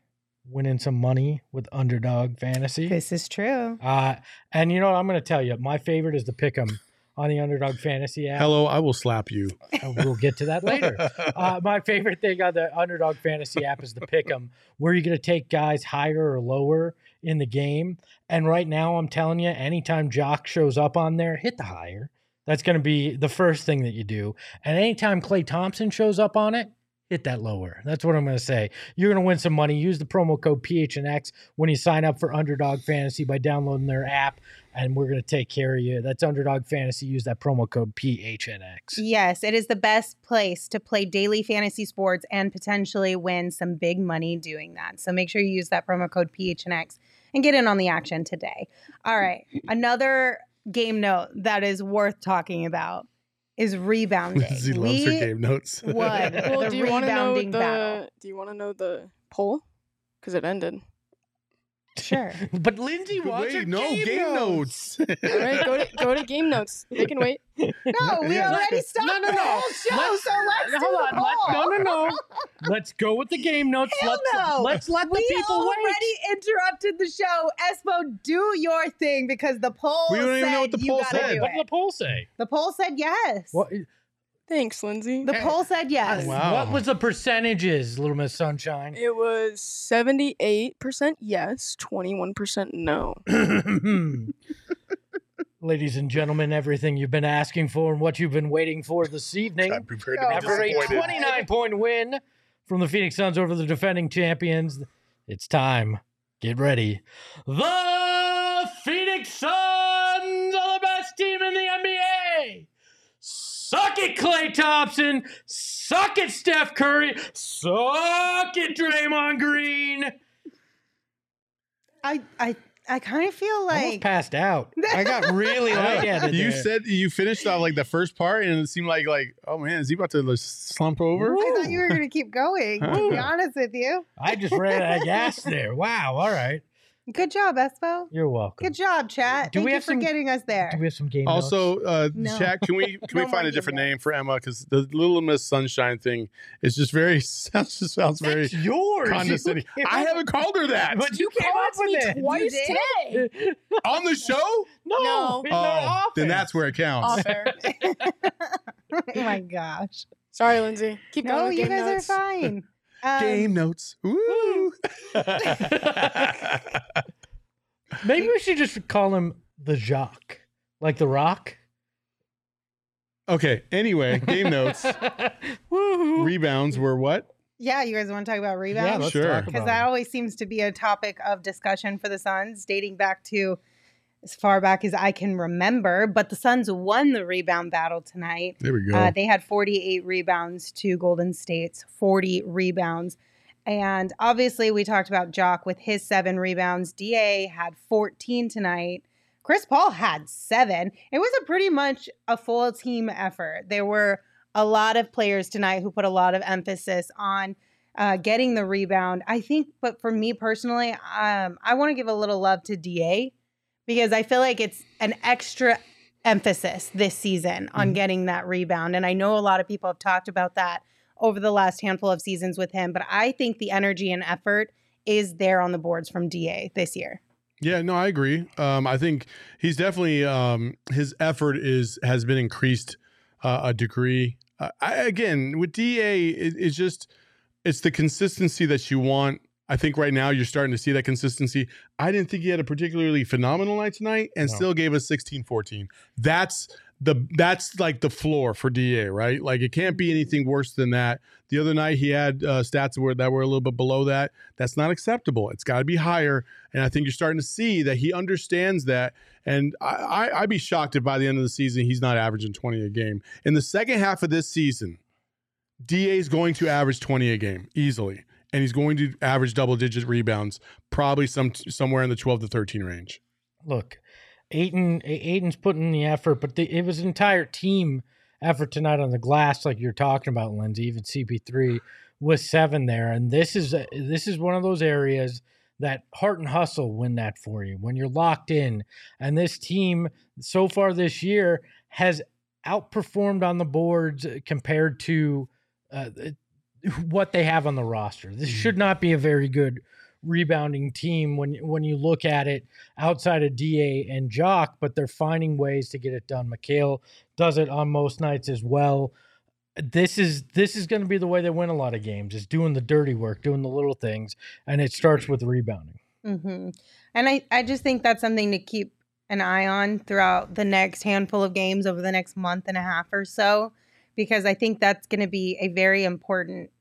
Winning some money with underdog fantasy. This is true. Uh, and you know what? I'm going to tell you, my favorite is the pick 'em on the underdog fantasy app. Hello, I will slap you. Uh, We'll get to that later. Uh, my favorite thing on the underdog fantasy app is the pick 'em, where you're going to take guys higher or lower in the game. And right now, I'm telling you, anytime Jock shows up on there, hit the higher. That's going to be the first thing that you do. And anytime Klay Thompson shows up on it, hit that lower. That's what I'm going to say. You're going to win some money. Use the promo code PHNX when you sign up for Underdog Fantasy by downloading their app, and we're going to take care of you. That's Underdog Fantasy. Use that promo code PHNX. Yes, it is the best place to play daily fantasy sports and potentially win some big money doing that. So make sure you use that promo code PHNX and get in on the action today. All right. Another game note that is worth talking about is rebounding. Lindsey loves her We game notes. would. Well, do you want to know the? battle. Do you want to know the poll? Because it ended. Sure. But Lindsey But wants her Wait, no game, game notes. notes. All right, go to go to game notes. They can wait. No, we Yeah. already stopped No, no, the no. whole show, Let's- so let's do Hold the on. Let's, no, no, no. Let's go with the game notes. Hell let's, no. let's let the we people already wait. interrupted the show. Espo, do your thing because the poll We don't even said know what the you poll gotta said. do What did the poll say? The poll said yes. What, Thanks, Lindsey. The poll said yes. Uh, wow. what was the percentages, Little Miss Sunshine? It was seventy-eight percent yes, twenty-one percent no. Ladies and gentlemen, everything you've been asking for and what you've been waiting for this evening. I'm prepared Go to After be a Disappointed. 29 point win from the Phoenix Suns over the defending champions, it's time. Get ready. The Phoenix Suns Suck it, Klay Thompson. Suck it, Steph Curry. Suck it, Draymond Green. I I I kind of feel Almost like passed out. I got really lightheaded. You there. said you finished off like the first part, and it seemed like like oh man, is he about to like, slump over? I thought you were going to keep going. To be honest with you, I just ran out of gas there. Wow. All right. Good job, Espo. You're welcome. Good job, chat. Do Thank we you have for some- getting us there. Do we have some game Also, notes? uh, No. Jack, can we can No we find a different game name for Emma? Because the Little Miss Sunshine thing is just very sounds just sounds very That's yours. condescending. You- I haven't called her that But you came up with it. twice did? today. on the show. No, No. Oh, office. then that's where it counts. Oh my gosh. Sorry, Lindsey. Keep going. No, you guys notes. are fine. Um, Game notes. Woo. Maybe we should just call him the Jock, like the Rock. okay. Anyway, game notes. Woohoo! Rebounds were what? Yeah, you guys want to talk about Yeah, rebounds? let's Sure. because that it. always seems to be a topic of discussion for the Suns, dating back to as far back as I can remember. But the Suns won the rebound battle tonight. There we go. Uh, they had 48 rebounds to Golden State's 40 rebounds. And obviously, we talked about Jock with his seven rebounds. DA had 14 tonight. Chris Paul had seven. It was a pretty much a full team effort. There were a lot of players tonight who put a lot of emphasis on uh, getting the rebound. I think, but for me personally, um, I want to give a little love to DA because I feel like it's an extra emphasis this season on Mhm. getting that rebound. And I know a lot of people have talked about that over the last handful of seasons with him, but I think the energy and effort is there on the boards from Da this year. Yeah, no, I agree. Um, I think he's definitely um, his effort is has been increased uh, a degree. Uh, I, again, with Da, it, it's just it's the consistency that you want. I think right now you're starting to see that consistency. I didn't think he had a particularly phenomenal night tonight and No. still gave us 16-14. That's the that's like the floor for Da, right? Like it can't be anything worse than that. The other night he had uh, stats where that were a little bit below that. That's not acceptable. It's got to be higher. And I think you're starting to see that he understands that. And I, I, I'd be shocked if by the end of the season he's not averaging 20 a game. In the second half of this season, Da is going to average 20 a game easily, and he's going to average double digit rebounds, probably some somewhere in the 12 to 13 range. Look, Ayton, Ayton's putting in the effort, but the, it was an entire team effort tonight on the glass, like you're talking about, Lindsey. Even CP3 was seven there, and this is this is one of those areas that heart and hustle win that for you when you're locked in. And this team so far this year has outperformed on the boards compared to uh, what they have on the roster. This should not be a very good rebounding team when when you look at it outside of Da and Jock, but they're finding ways to get it done. Mikal does it on most nights as well. This is this is going to be the way they win a lot of games is doing the dirty work, doing the little things, and it starts with rebounding. hmm And I, I just think that's something to keep an eye on throughout the next handful of games over the next month and a half or so, because I think that's going to be a very important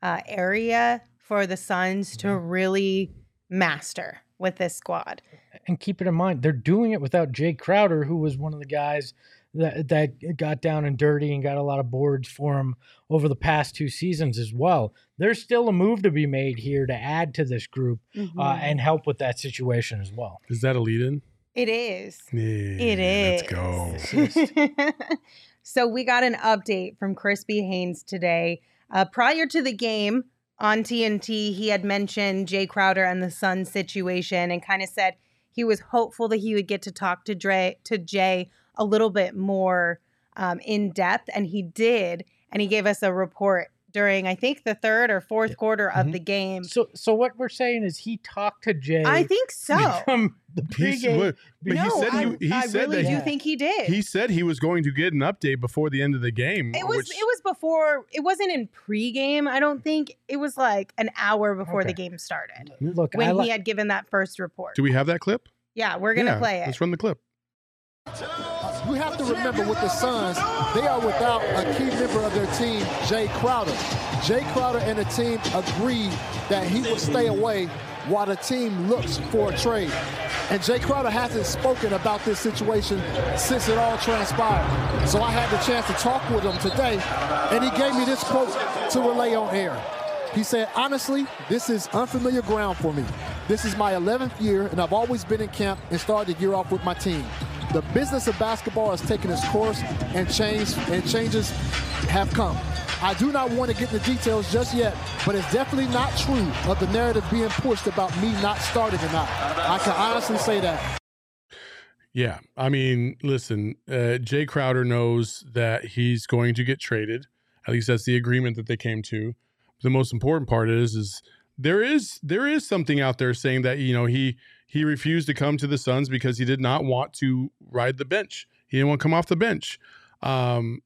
uh, area for the Suns to really master with this squad. And keep it in mind, they're doing it without Jay Crowder, who was one of the guys that that got down and dirty and got a lot of boards for him over the past two seasons as well. There's still a move to be made here to add to this group uh, Mhm. and help with that situation as well. Is that a lead in? It is. Yeah, It is. Let's go. so we got an update from Crispy Haynes today. Uh, prior to the game on TNT, he had mentioned Jay Crowder and the Suns situation and kind of said he was hopeful that he would get to talk to Dre to Jay a little bit more um, in depth, and he did. And he gave us a report during, I think, the third or fourth quarter of Mhm. the game. So, so what we're saying is he talked to Jay. I think so. from the pregame. what- but no, he said I, he, he I said really that do he, think he did. he said he was going to get an update before the end of the game. It was which- it was before it wasn't in pregame. I don't think it was like an hour before the game started Look, when li- he had given that first report. Do we have that clip? yeah, we're gonna Yeah, play it. Let's run the clip. You have to remember with the Suns, they are without a key member of their team, Jay Crowder. Jay Crowder and the team agreed that he would stay away while the team looks for a trade. And Jay Crowder hasn't spoken about this situation since it all transpired. So I had the chance to talk with him today, and he gave me this quote to relay on air. He said, honestly, this is unfamiliar ground for me. This is my 11th year, and I've always been in camp and started the year off with my team. The business of basketball has taken its course, and change and changes have come. I do not want to get into details just yet, but it's definitely not true of the narrative being pushed about me not starting tonight. I can honestly say that. Yeah, I mean, listen, uh, Jay Crowder knows that he's going to get traded. At least that's the agreement that they came to. The most important part is, is there is there is something out there saying that you know he he refused to come to the Suns because he did not want to ride the bench. He didn't want to come off the bench. Um,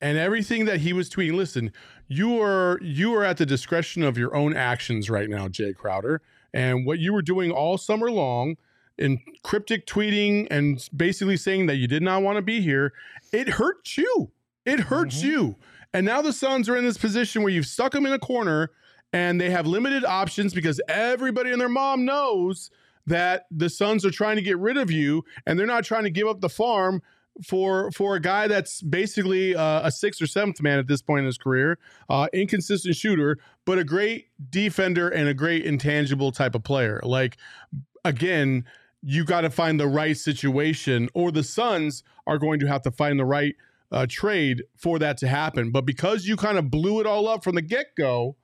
and everything that he was tweeting. Listen, you are you are at the discretion of your own actions right now, Jay Crowder, and what you were doing all summer long in cryptic tweeting and basically saying that you did not want to be here, it hurts you. It hurts Mhm. you. And now the Suns are in this position where you've stuck them in a corner and they have limited options because everybody and their mom knows that the Suns are trying to get rid of you and they're not trying to give up the farm for for a guy that's basically uh, a sixth or seventh man at this point in his career, uh, inconsistent shooter, but a great defender and a great intangible type of player. Like again, you got to find the right situation, or the Suns are going to have to find the right uh, trade for that to happen. But because you kind of blew it all up from the get go,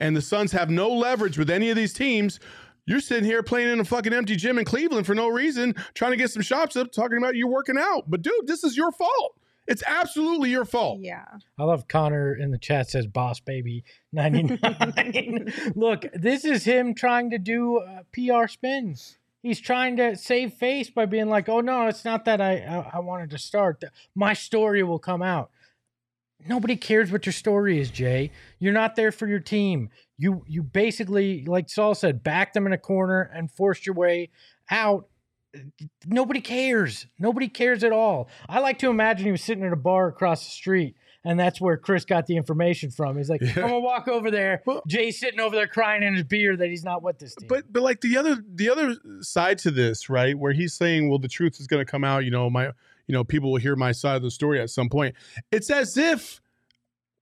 and the Suns have no leverage with any of these teams, you're sitting here playing in a fucking empty gym in Cleveland for no reason, trying to get some shots up, talking about you working out. But dude, this is your fault. It's absolutely your fault. Yeah. I love Connor in the chat says boss baby 99. Look, this is him trying to do uh, PR spins. He's trying to save face by being like, "Oh no, it's not that I I, I wanted to start. My story will come out." Nobody cares what your story is, Jay. You're not there for your team. You you basically, like Saul said, backed them in a corner and forced your way out. Nobody cares. Nobody cares at all. I like to imagine he was sitting at a bar across the street and that's where Chris got the information from. He's like, Yeah. I'm gonna walk over there. Well- Jay's sitting over there crying in his beer that he's not with this team. But but like the other the other side to this, right, where he's saying, well, the truth is going to come out. You know, my you know people will hear my side of the story at some point. It's as if,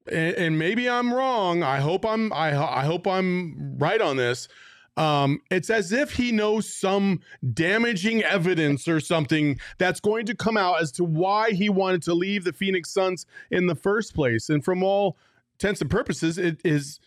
and, and maybe I'm wrong. I hope I'm I I hope I'm right on this. Um, it's as if he knows some damaging evidence or something that's going to come out as to why he wanted to leave the Phoenix Suns in the first place. And from all intents and purposes, it is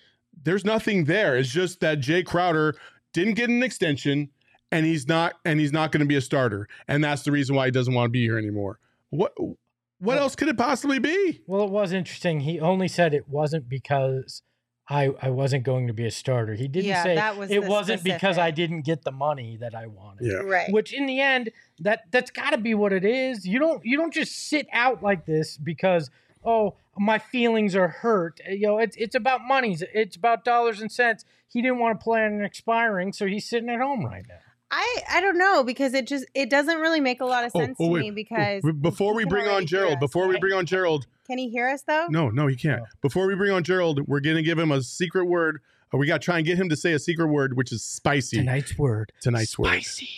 there's nothing there. It's just that Jay Crowder didn't get an extension and he's not and he's not going to be a starter. And that's the reason why he doesn't want to be here anymore. What what Well- else could it possibly be? well, it was interesting. He only said it wasn't because I I wasn't going to be a starter. He didn't Yeah, say that was it wasn't because I didn't get the money that I wanted. Yeah. Right. Which in the end, that that's got to be what it is. You don't you don't just sit out like this because oh my feelings are hurt. Uh, You know, it's it's about monies. It's about dollars and cents. He didn't want to plan on expiring, so he's sitting at home right now. I I don't know because it just it doesn't really make a lot of Oh, sense oh, to wait. me because B- before we bring on Gerald, before we bring on Gerald, Can he hear us though? no, no, he can't. Oh. Before we bring on Gerald, we're gonna give him a secret word. We got to try and get him to say a secret word, which is spicy. Tonight's word. Tonight's word. spicy.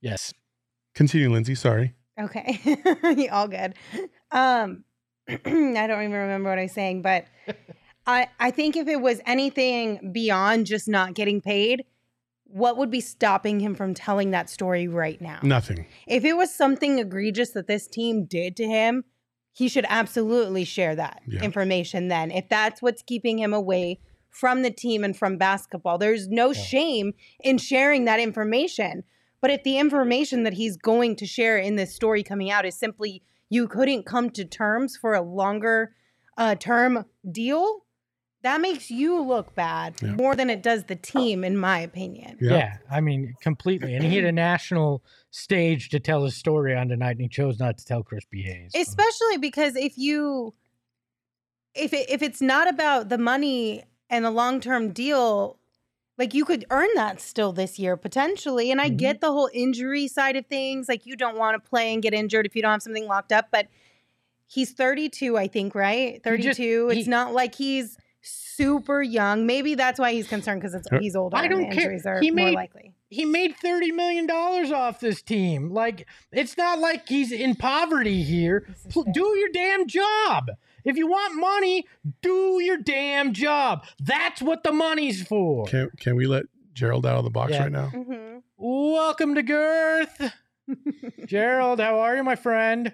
Yes. Continue, Lindsey. Sorry. Okay. All good. Um I don't even remember what I was saying, but I I think if it was anything beyond just not getting paid, what would be stopping him from telling that story right now? Nothing. If it was something egregious that this team did to him, he should absolutely share that Yeah. information then. If that's what's keeping him away from the team and from basketball, there's no shame in sharing that information. But if the information that he's going to share in this story coming out is simply you couldn't come to terms for a longer uh, term deal, that makes you look bad Yeah. more than it does the team, in my opinion. Yeah. I mean, completely. And he had a national stage to tell his story on tonight, and he chose not to tell Chris B. Haynes. especially because if you if it, if it's not about the money and a long-term deal like you could earn that still this year potentially and i Mhm. get the whole injury side of things like you don't want to play and get injured if you don't have something locked up but he's 32 i think right 32 he- it's not like he's super young maybe that's why he's concerned because Uh, he's older I and don't the care. injuries are He more made- likely he made $30 million off this team. Like, it's not like he's in poverty here. This is Pl- fair. Do your damn job. If you want money, do your damn job. That's what the money's for. Can can we let Gerald out of the box Yeah. right now? hmm Welcome to Girth. Gerald, how are you, my friend?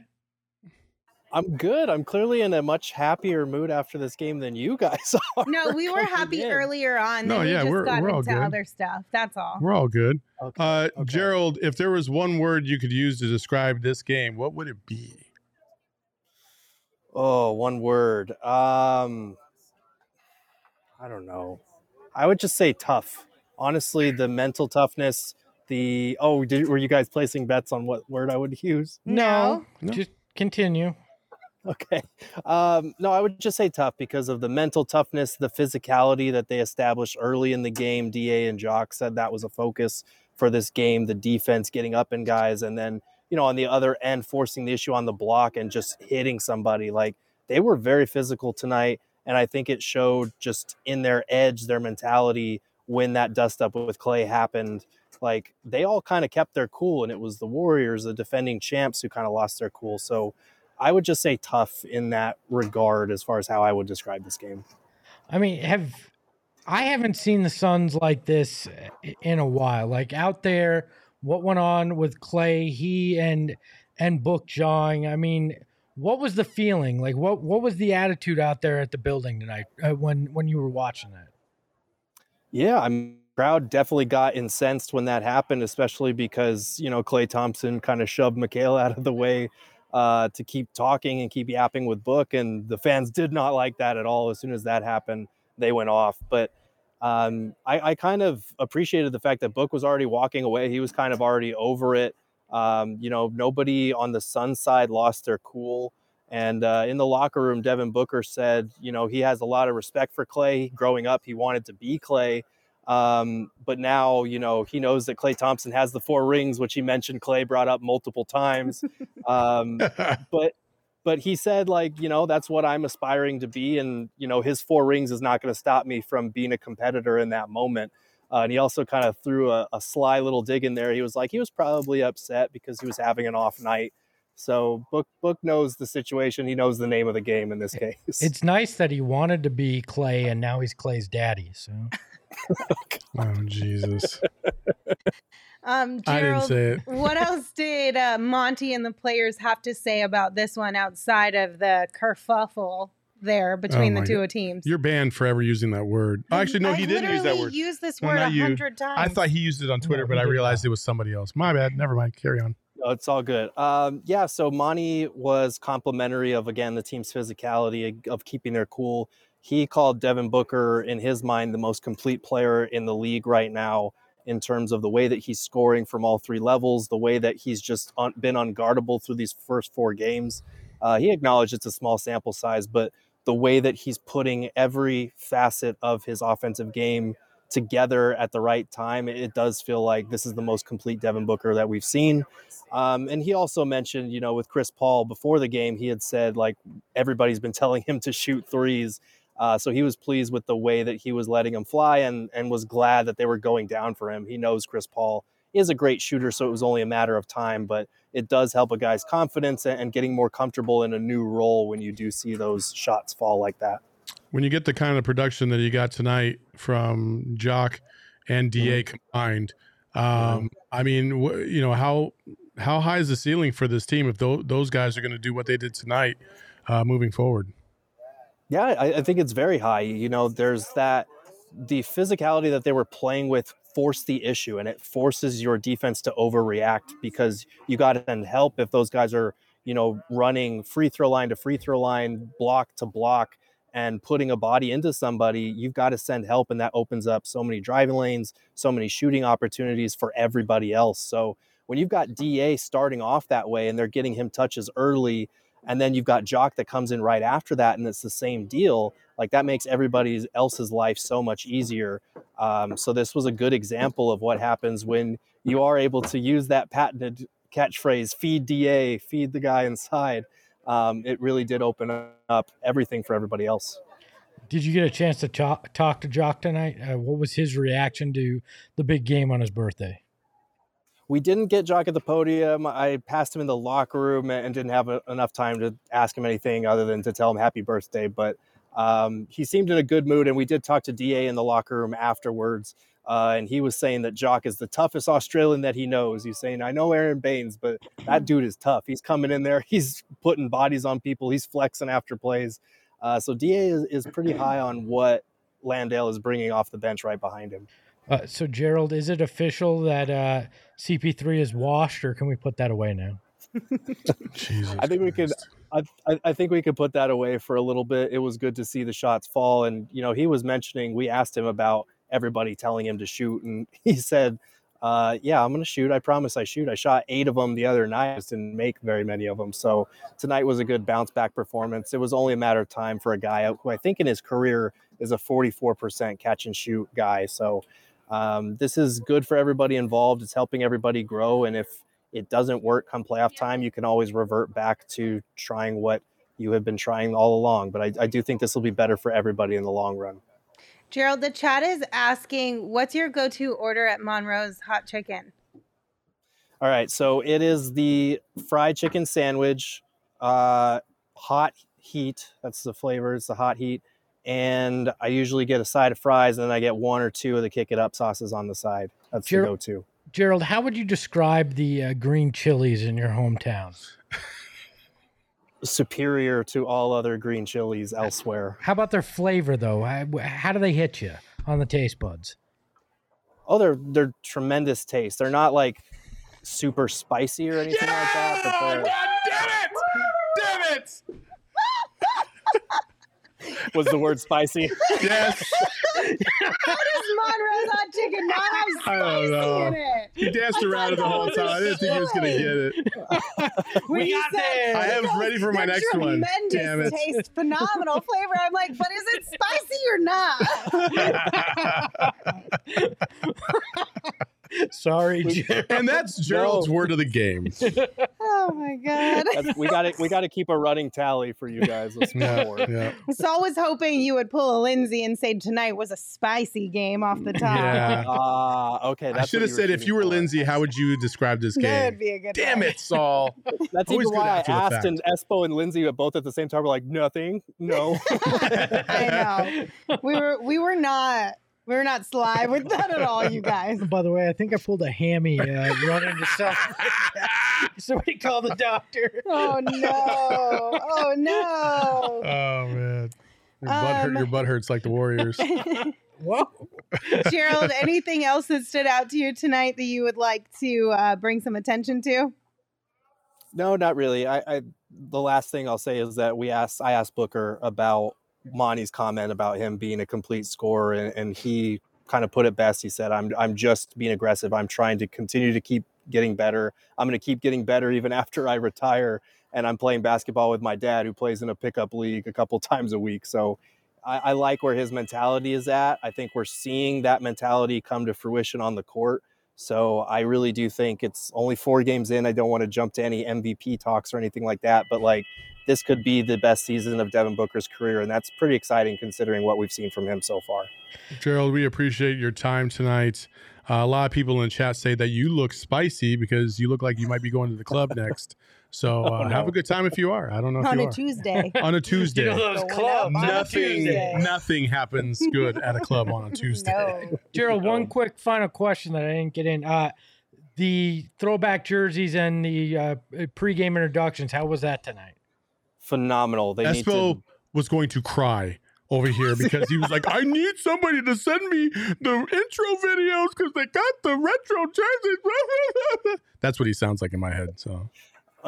I'm good. I'm clearly in a much happier mood after this game than you guys are. no we were happy in. earlier on No, we yeah, just we're- got we're all into good. other stuff that's all We're all good. Okay, Uh, okay. Gerald, if there was one word you could use to describe this game, what would it be? Oh, one word. Um, I don't know. I would just say tough. Honestly, the mental toughness. The oh, did, were you guys placing bets on what word I would use? No, No. just continue. Okay. Um, no, I would just say tough because of the mental toughness, the physicality that they established early in the game. Da and Jock said that was a focus for this game. The defense getting up in guys, and then you know on the other end forcing the issue on the block and just hitting somebody. Like they were very physical tonight, and I think it showed just in their edge, their mentality when that dust up with Klay happened. Like they all kind of kept their cool, and it was the Warriors, the defending champs, who kind of lost their cool. So. I would just say tough in that regard as far as how I would describe this game. I mean, have I haven't seen the Suns like this in a while. Like out there, what went on with Klay, he and and Book jawing. I mean, what was the feeling? Like what what was the attitude out there at the building tonight uh, when when you were watching that? Yeah, I'm crowd definitely got incensed when that happened, especially because, you know, Klay Thompson kind of shoved Mikal out of the way uh, to keep talking and keep yapping with Book, and the fans did not like that at all. As soon as that happened, they went off. But um, I, I, kind of appreciated the fact that Book was already walking away. He was kind of already over it. Um, you know, nobody on the Sun side lost their cool. And uh, in the locker room, Devin Booker said, you know, he has a lot of respect for Klay. Growing up, he wanted to be Klay. Um, but now, you know, he knows that Klay Thompson has the four rings, which he mentioned Klay brought up multiple times. Um, but but he said like you know that's what i'm aspiring to be. And you know his four rings is not going to stop me from being a competitor in that moment. Uh, and he also kind of threw a, a, sly little dig in there. He was like he was probably upset because he was having an off night. So book book knows the situation. He knows the name of the game in this case. it's nice that he wanted to be klay and now he's klay's daddy so oh jesus Um, Gerald, what else did uh, Monty and the players have to say about this one outside of the kerfuffle there between oh the two God. teams? You're banned forever using that word. Oh, actually, no, I he didn't use that word. Used this word a hundred times. I thought he used it on Twitter, no, but I realized it was somebody else. My bad. Never mind. Carry on. No, it's all good. Um, yeah, so Monty was complimentary of again the team's physicality of keeping their cool. He called Devin Booker, in his mind, the most complete player in the league right now in terms of the way that he's scoring from all three levels, the way that he's just un- been unguardable through these first four games. Uh, he acknowledged it's a small sample size, but the way that he's putting every facet of his offensive game together at the right time, it does feel like this is the most complete Devin Booker that we've seen. Um, and he also mentioned, you know, with Chris Paul before the game, he had said like everybody's been telling him to shoot threes. Uh, so he was pleased with the way that he was letting him fly and, and was glad that they were going down for him. He knows Chris Paul is a great shooter, so it was only a matter of time, but it does help a guy's confidence and, and getting more comfortable in a new role when you do see those shots fall like that. When you get the kind of production that you got tonight from Jock and Da mm-hmm. combined, um, mm-hmm. I mean, wh- you know how how high is the ceiling for this team if th- those guys are going to do what they did tonight uh, moving forward? Yeah, I, I think it's very high. You know, there's that the physicality that they were playing with forced the issue and it forces your defense to overreact because you got to send help if those guys are, you know, running free throw line to free throw line, block to block and putting a body into somebody, you've got to send help and that opens up so many driving lanes, so many shooting opportunities for everybody else. So when you've got DA starting off that way and they're getting him touches early, and then you've got Jock that comes in right after that, and it's the same deal. Like that makes everybody else's life so much easier. Um, so this was a good example of what happens when you are able to use that patented catchphrase "feed Da, feed the guy inside." Um, it really did open up everything for everybody else. Did you get a chance to talk, talk to Jock tonight? Uh, what was his reaction to the big game on his birthday? We didn't get Jock at the podium. I passed him in the locker room and didn't have a, enough time to ask him anything other than to tell him happy birthday. But um, he seemed in a good mood, and we did talk to Da in the locker room afterwards. Uh, and he was saying that Jock is the toughest Australian that he knows. He's saying, I know Aaron Baynes, but that dude is tough. He's coming in there, he's putting bodies on people, he's flexing after plays. Uh, so Da is, is pretty high on what Landale is bringing off the bench right behind him. Uh, so Gerald, is it official that uh, CP3 is washed, or can we put that away now? Jesus I think Christ. we could. I, I think we could put that away for a little bit. It was good to see the shots fall, and you know he was mentioning. We asked him about everybody telling him to shoot, and he said, uh, "Yeah, I'm going to shoot. I promise I shoot. I shot eight of them the other night. I just didn't make very many of them. So tonight was a good bounce back performance. It was only a matter of time for a guy who I think in his career is a 44% catch and shoot guy. So um, this is good for everybody involved. It's helping everybody grow. And if it doesn't work come playoff time, you can always revert back to trying what you have been trying all along. But I, I do think this will be better for everybody in the long run. Gerald, the chat is asking, what's your go to order at Monroe's Hot Chicken? All right. So it is the fried chicken sandwich, uh, hot heat. That's the flavor. It's the hot heat and I usually get a side of fries, and then I get one or two of the kick it up sauces on the side. That's Ger- the go-to. Gerald, how would you describe the uh, green chilies in your hometown? Superior to all other green chilies elsewhere. How about their flavor, though? How, how do they hit you on the taste buds? Oh, they're they're tremendous taste. They're not like super spicy or anything yeah! like that. But God damn it! Was the word spicy. Yes. How does Monroe's hot chicken not have I don't spicy know. in it? He danced around it the whole time. I didn't think he was going to get it. When We got said, there. I am ready for my next one. tremendous Damn it. taste, phenomenal flavor. I'm like, but is it spicy or not? Sorry, Jared. And that's Gerald's word of the game. oh my god. That's, we got to we got to keep a running tally for you guys. Let's Yeah, forward. yeah. Saul was hoping you would pull a Lindsey and say tonight was a spicy game off the top. Yeah. Ah, okay. I should have said, if you were. Lindsey, how would you describe this game? That would game? be a good Damn one. it, Saul. That's Always even good why I asked, and Espo and Lindsey are both at the same time were like, nothing, no. I know. We were we were not we were not sly with that at all, you guys. By the way, I think I pulled a hammy uh, running to stuff. Somebody call the doctor. Oh no. Oh no. Oh, man. Your butt, hurt, Um, your butt hurts like the Warriors. Whoa. Gerald, anything else that stood out to you tonight that you would like to uh, bring some attention to? no, not really. I, I the last thing I'll say is that we asked I asked Booker about Monty's comment about him being a complete scorer, and, and he kind of put it best. He said, "I'm I'm just being aggressive. I'm trying to continue to keep getting better. I'm going to keep getting better even after I retire." And I'm playing basketball with my dad, who plays in a pickup league a couple times a week. So I, I like where his mentality is at. I think we're seeing that mentality come to fruition on the court. So I really do think it's only four games in. I don't want to jump to any MVP talks or anything like that, but like this could be the best season of Devin Booker's career, and that's pretty exciting considering what we've seen from him so far. Gerald, we appreciate your time tonight. Uh, a lot of people in chat say that you look spicy because you look like you might be going to the club next. So uh, Oh, have a good time if you are. I don't know if On you a are. Tuesday. on a Tuesday. You know those clubs. out on a nothing, nothing happens good at a club on a Tuesday. No. Gerald, one quick final question that I didn't get in. Uh, the throwback jerseys and the uh, pregame introductions. How was that tonight? Phenomenal. They need Espo to. was going to cry over here because he was like, I need somebody to send me the intro videos because they got the retro jerseys. That's what he sounds like in my head. So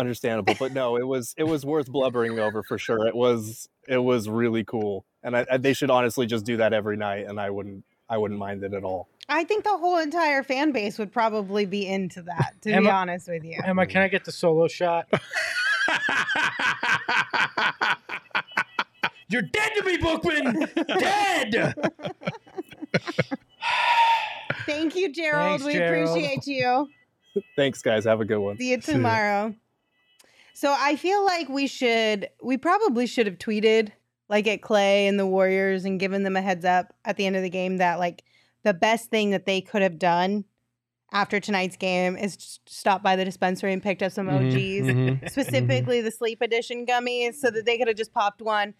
understandable but no it was it was worth blubbering over for sure it was it was really cool and I, I, they should honestly just do that every night and i wouldn't i wouldn't mind it at all I think the whole entire fan base would probably be into that, to be honest with you. Emma, can I get the solo shot? You're dead to me, Bookman. dead. Thank you, Gerald. Thanks, we Gerald. appreciate you. thanks guys have a good one See you See ya. tomorrow. So I feel like we should, we probably should have tweeted like at Klay and the Warriors and given them a heads up at the end of the game that like the best thing that they could have done after tonight's game is stop by the dispensary and picked up some Mhm, OGs, mhm. specifically the sleep edition gummies, so that they could have just popped one,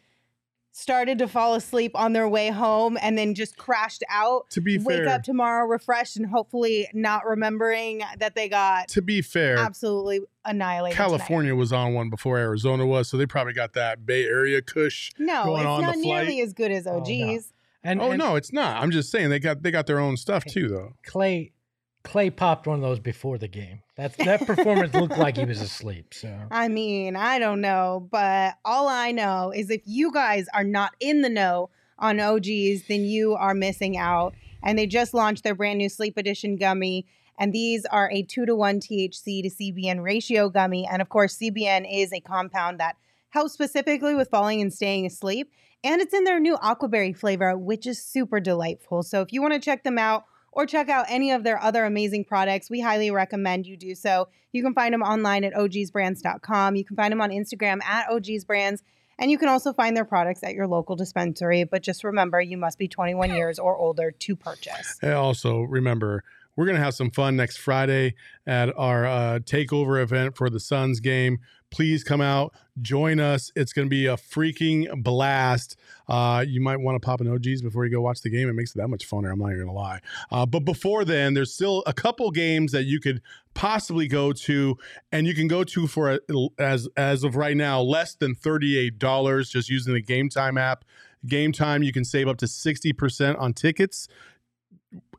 started to fall asleep on their way home, and then just crashed out. to be Wake fair, up tomorrow refreshed and hopefully not remembering that they got to be fair, absolutely annihilated. tonight. California was on one before Arizona was, so they probably got that Bay Area kush. No, going it's on not the nearly as good as Oh, no. OGs. And, oh and no, it's not. I'm just saying they got they got their own stuff too, though. Klay, Klay popped one of those before the game. That that performance looked like he was asleep. So I mean, I don't know, but all I know is if you guys are not in the know on OGs, then you are missing out. And they just launched their brand new Sleep Edition gummy. And these are a two to one THC to CBN ratio gummy. And of course, CBN is a compound that helps specifically with falling and staying asleep. And it's in their new aquaberry flavor, which is super delightful. So if you want to check them out, or check out any of their other amazing products, we highly recommend you do so. You can find them online at ogsbrands.com. You can find them on Instagram at ogsbrands. And you can also find their products at your local dispensary. But just remember, you must be 21 years or older to purchase. And also remember, we're gonna have some fun next Friday at our uh, takeover event for the Suns game. Please come out, join us. It's gonna be a freaking blast. Uh, you might want to pop an OGs before you go watch the game. It makes it that much funner. I'm not even gonna lie. Uh, but before then, there's still a couple games that you could possibly go to, and you can go to for a, as as of right now less than thirty eight dollars just using the Game Time app. Game Time, you can save up to sixty percent on tickets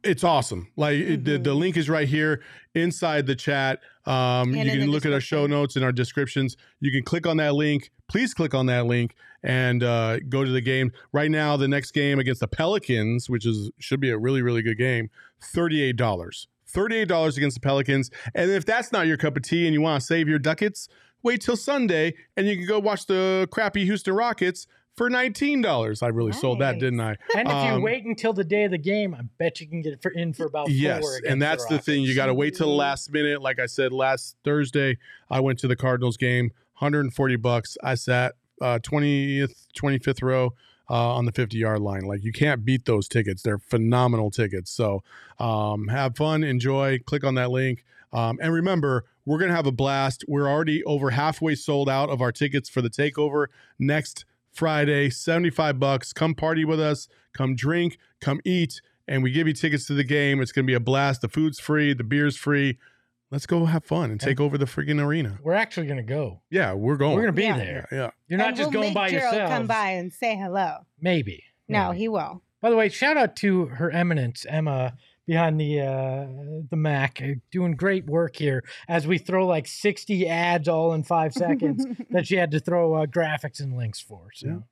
it's awesome. Like the, Mm-hmm. the link is right here inside the chat. Um, you can look at our show notes and our descriptions. You can click on that link. Please click on that link and uh, go to the game. Right now, the next game against the Pelicans, which is should be a really really good game, thirty eight dollars. Thirty eight dollars against the Pelicans. And if that's not your cup of tea and you want to save your ducats, wait till Sunday and you can go watch the crappy Houston Rockets for nineteen dollars. I really sold that, didn't I? And if you Um, wait until the day of the game, I bet you can get it for, in for about Yes, four. and that's the, thing. You got to wait till the last minute. Like I said last Thursday, I went to the Cardinals game, 140 bucks. I sat uh, 20th, 25th row uh, on the 50 yard line. Like you can't beat those tickets. They're phenomenal tickets. So um, have fun, enjoy. Click on that link. Um, and remember, we're going to have a blast. We're already over halfway sold out of our tickets for the takeover next Friday, 75 bucks. Come party with us, come drink, come eat, and we give you tickets to the game. It's going to be a blast. The food's free, the beer's free. Let's go have fun and take over the freaking arena. We're actually going to go. Yeah, we're going. We're going to be Yeah. there. Yeah, yeah. You're not And just we'll going make by Gerald yourself. Come by and say hello. Maybe. No, Maybe. he will. By the way, shout out to Her Eminence Emma behind the uh, the Mac, uh, doing great work here as we throw like 60 ads all in five seconds that she had to throw uh, graphics and links for. So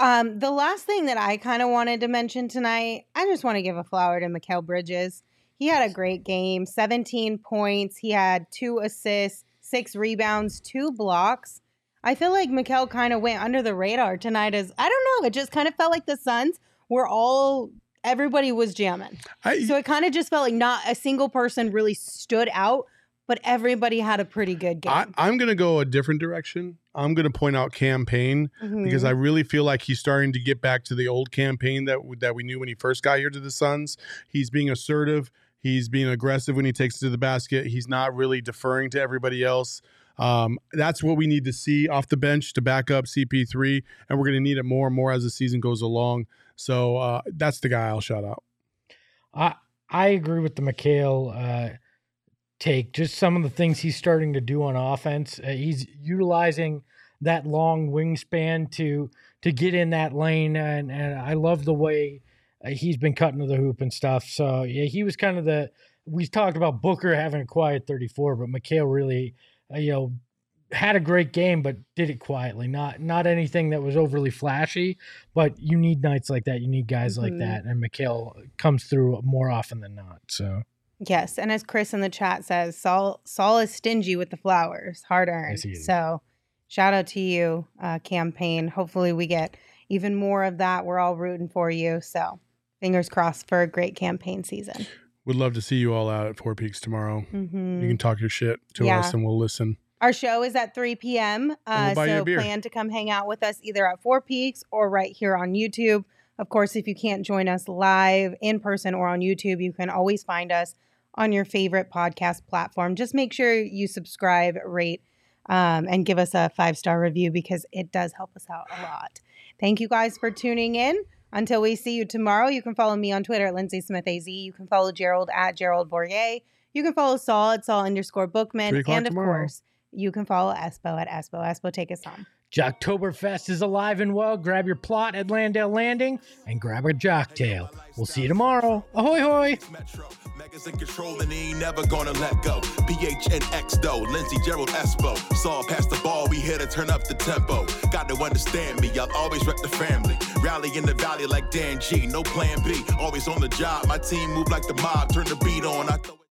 Um, the last thing that I kind of wanted to mention tonight, I just want to give a flower to Mikal Bridges. He had a great game, 17 points. He had two assists, six rebounds, two blocks. I feel like Mikael kind of went under the radar tonight as I don't know, it just kind of felt like the Suns were all everybody was jamming. I, So it kind of just felt like not a single person really stood out, but everybody had a pretty good game. I, I'm going to go a different direction. I'm going to point out Cam Payne because Mhm. I really feel like he's starting to get back to the old Cam Payne that that we knew when he first got here to the Suns. He's being assertive. He's being aggressive when he takes it to the basket. He's not really deferring to everybody else. Um, that's what we need to see off the bench to back up CP3, and we're going to need it more and more as the season goes along. So uh, that's the guy I'll shout out. I I agree with the Mikal uh, take. Just some of the things he's starting to do on offense. Uh, he's utilizing that long wingspan to to get in that lane, and and I love the way uh, he's been cutting to the hoop and stuff. So yeah, he was kind of the. We talked about Booker having a quiet 34, but Mikal really, uh, you know, had a great game, but did it quietly. Not not anything that was overly flashy, but you need nights like that. You need guys like Mhm. that, and Mikal comes through more often than not. So Yes, and as Chris in the chat says, Saul Saul is stingy with the flowers, hard earned. Yes. So, shout out to you, uh, Cam Payne. Hopefully, we get even more of that. We're all rooting for you. So, fingers crossed for a great campaign season. Would love to see you all out at Four Peaks tomorrow. Mhm. You can talk your shit to Yeah. us, and we'll listen. Our show is at 3 p.m. Uh, buy you a so plan to come hang out with us either at Four Peaks or right here on YouTube. Of course, if you can't join us live in person or on YouTube, you can always find us on your favorite podcast platform. Just make sure you subscribe, rate, um, and give us a five star review because it does help us out a lot. Thank you guys for tuning in. Until we see you tomorrow, you can follow me on Twitter at Lindsey Smith AZ. You can follow Gerald at Gerald Bourguet. You can follow Saul at Saul underscore Bookman. And of tomorrow. course, you can follow Espo at Espo. Espo, take us home. Jocktoberfest is alive and well. Grab your plot at Landale Landing and grab a jocktail. We'll see you tomorrow. Ahoy hoy! Metro. Megas in control and he ain't never gonna let go. PHNX though, Lindsey Gerald Espo. Saw past the ball, we here to turn up the tempo. Got to understand me, I'll always rep the family. Rally in the valley like Dan G, no plan B. Always on the job, my team move like the mob. Turn the beat on, I throw it.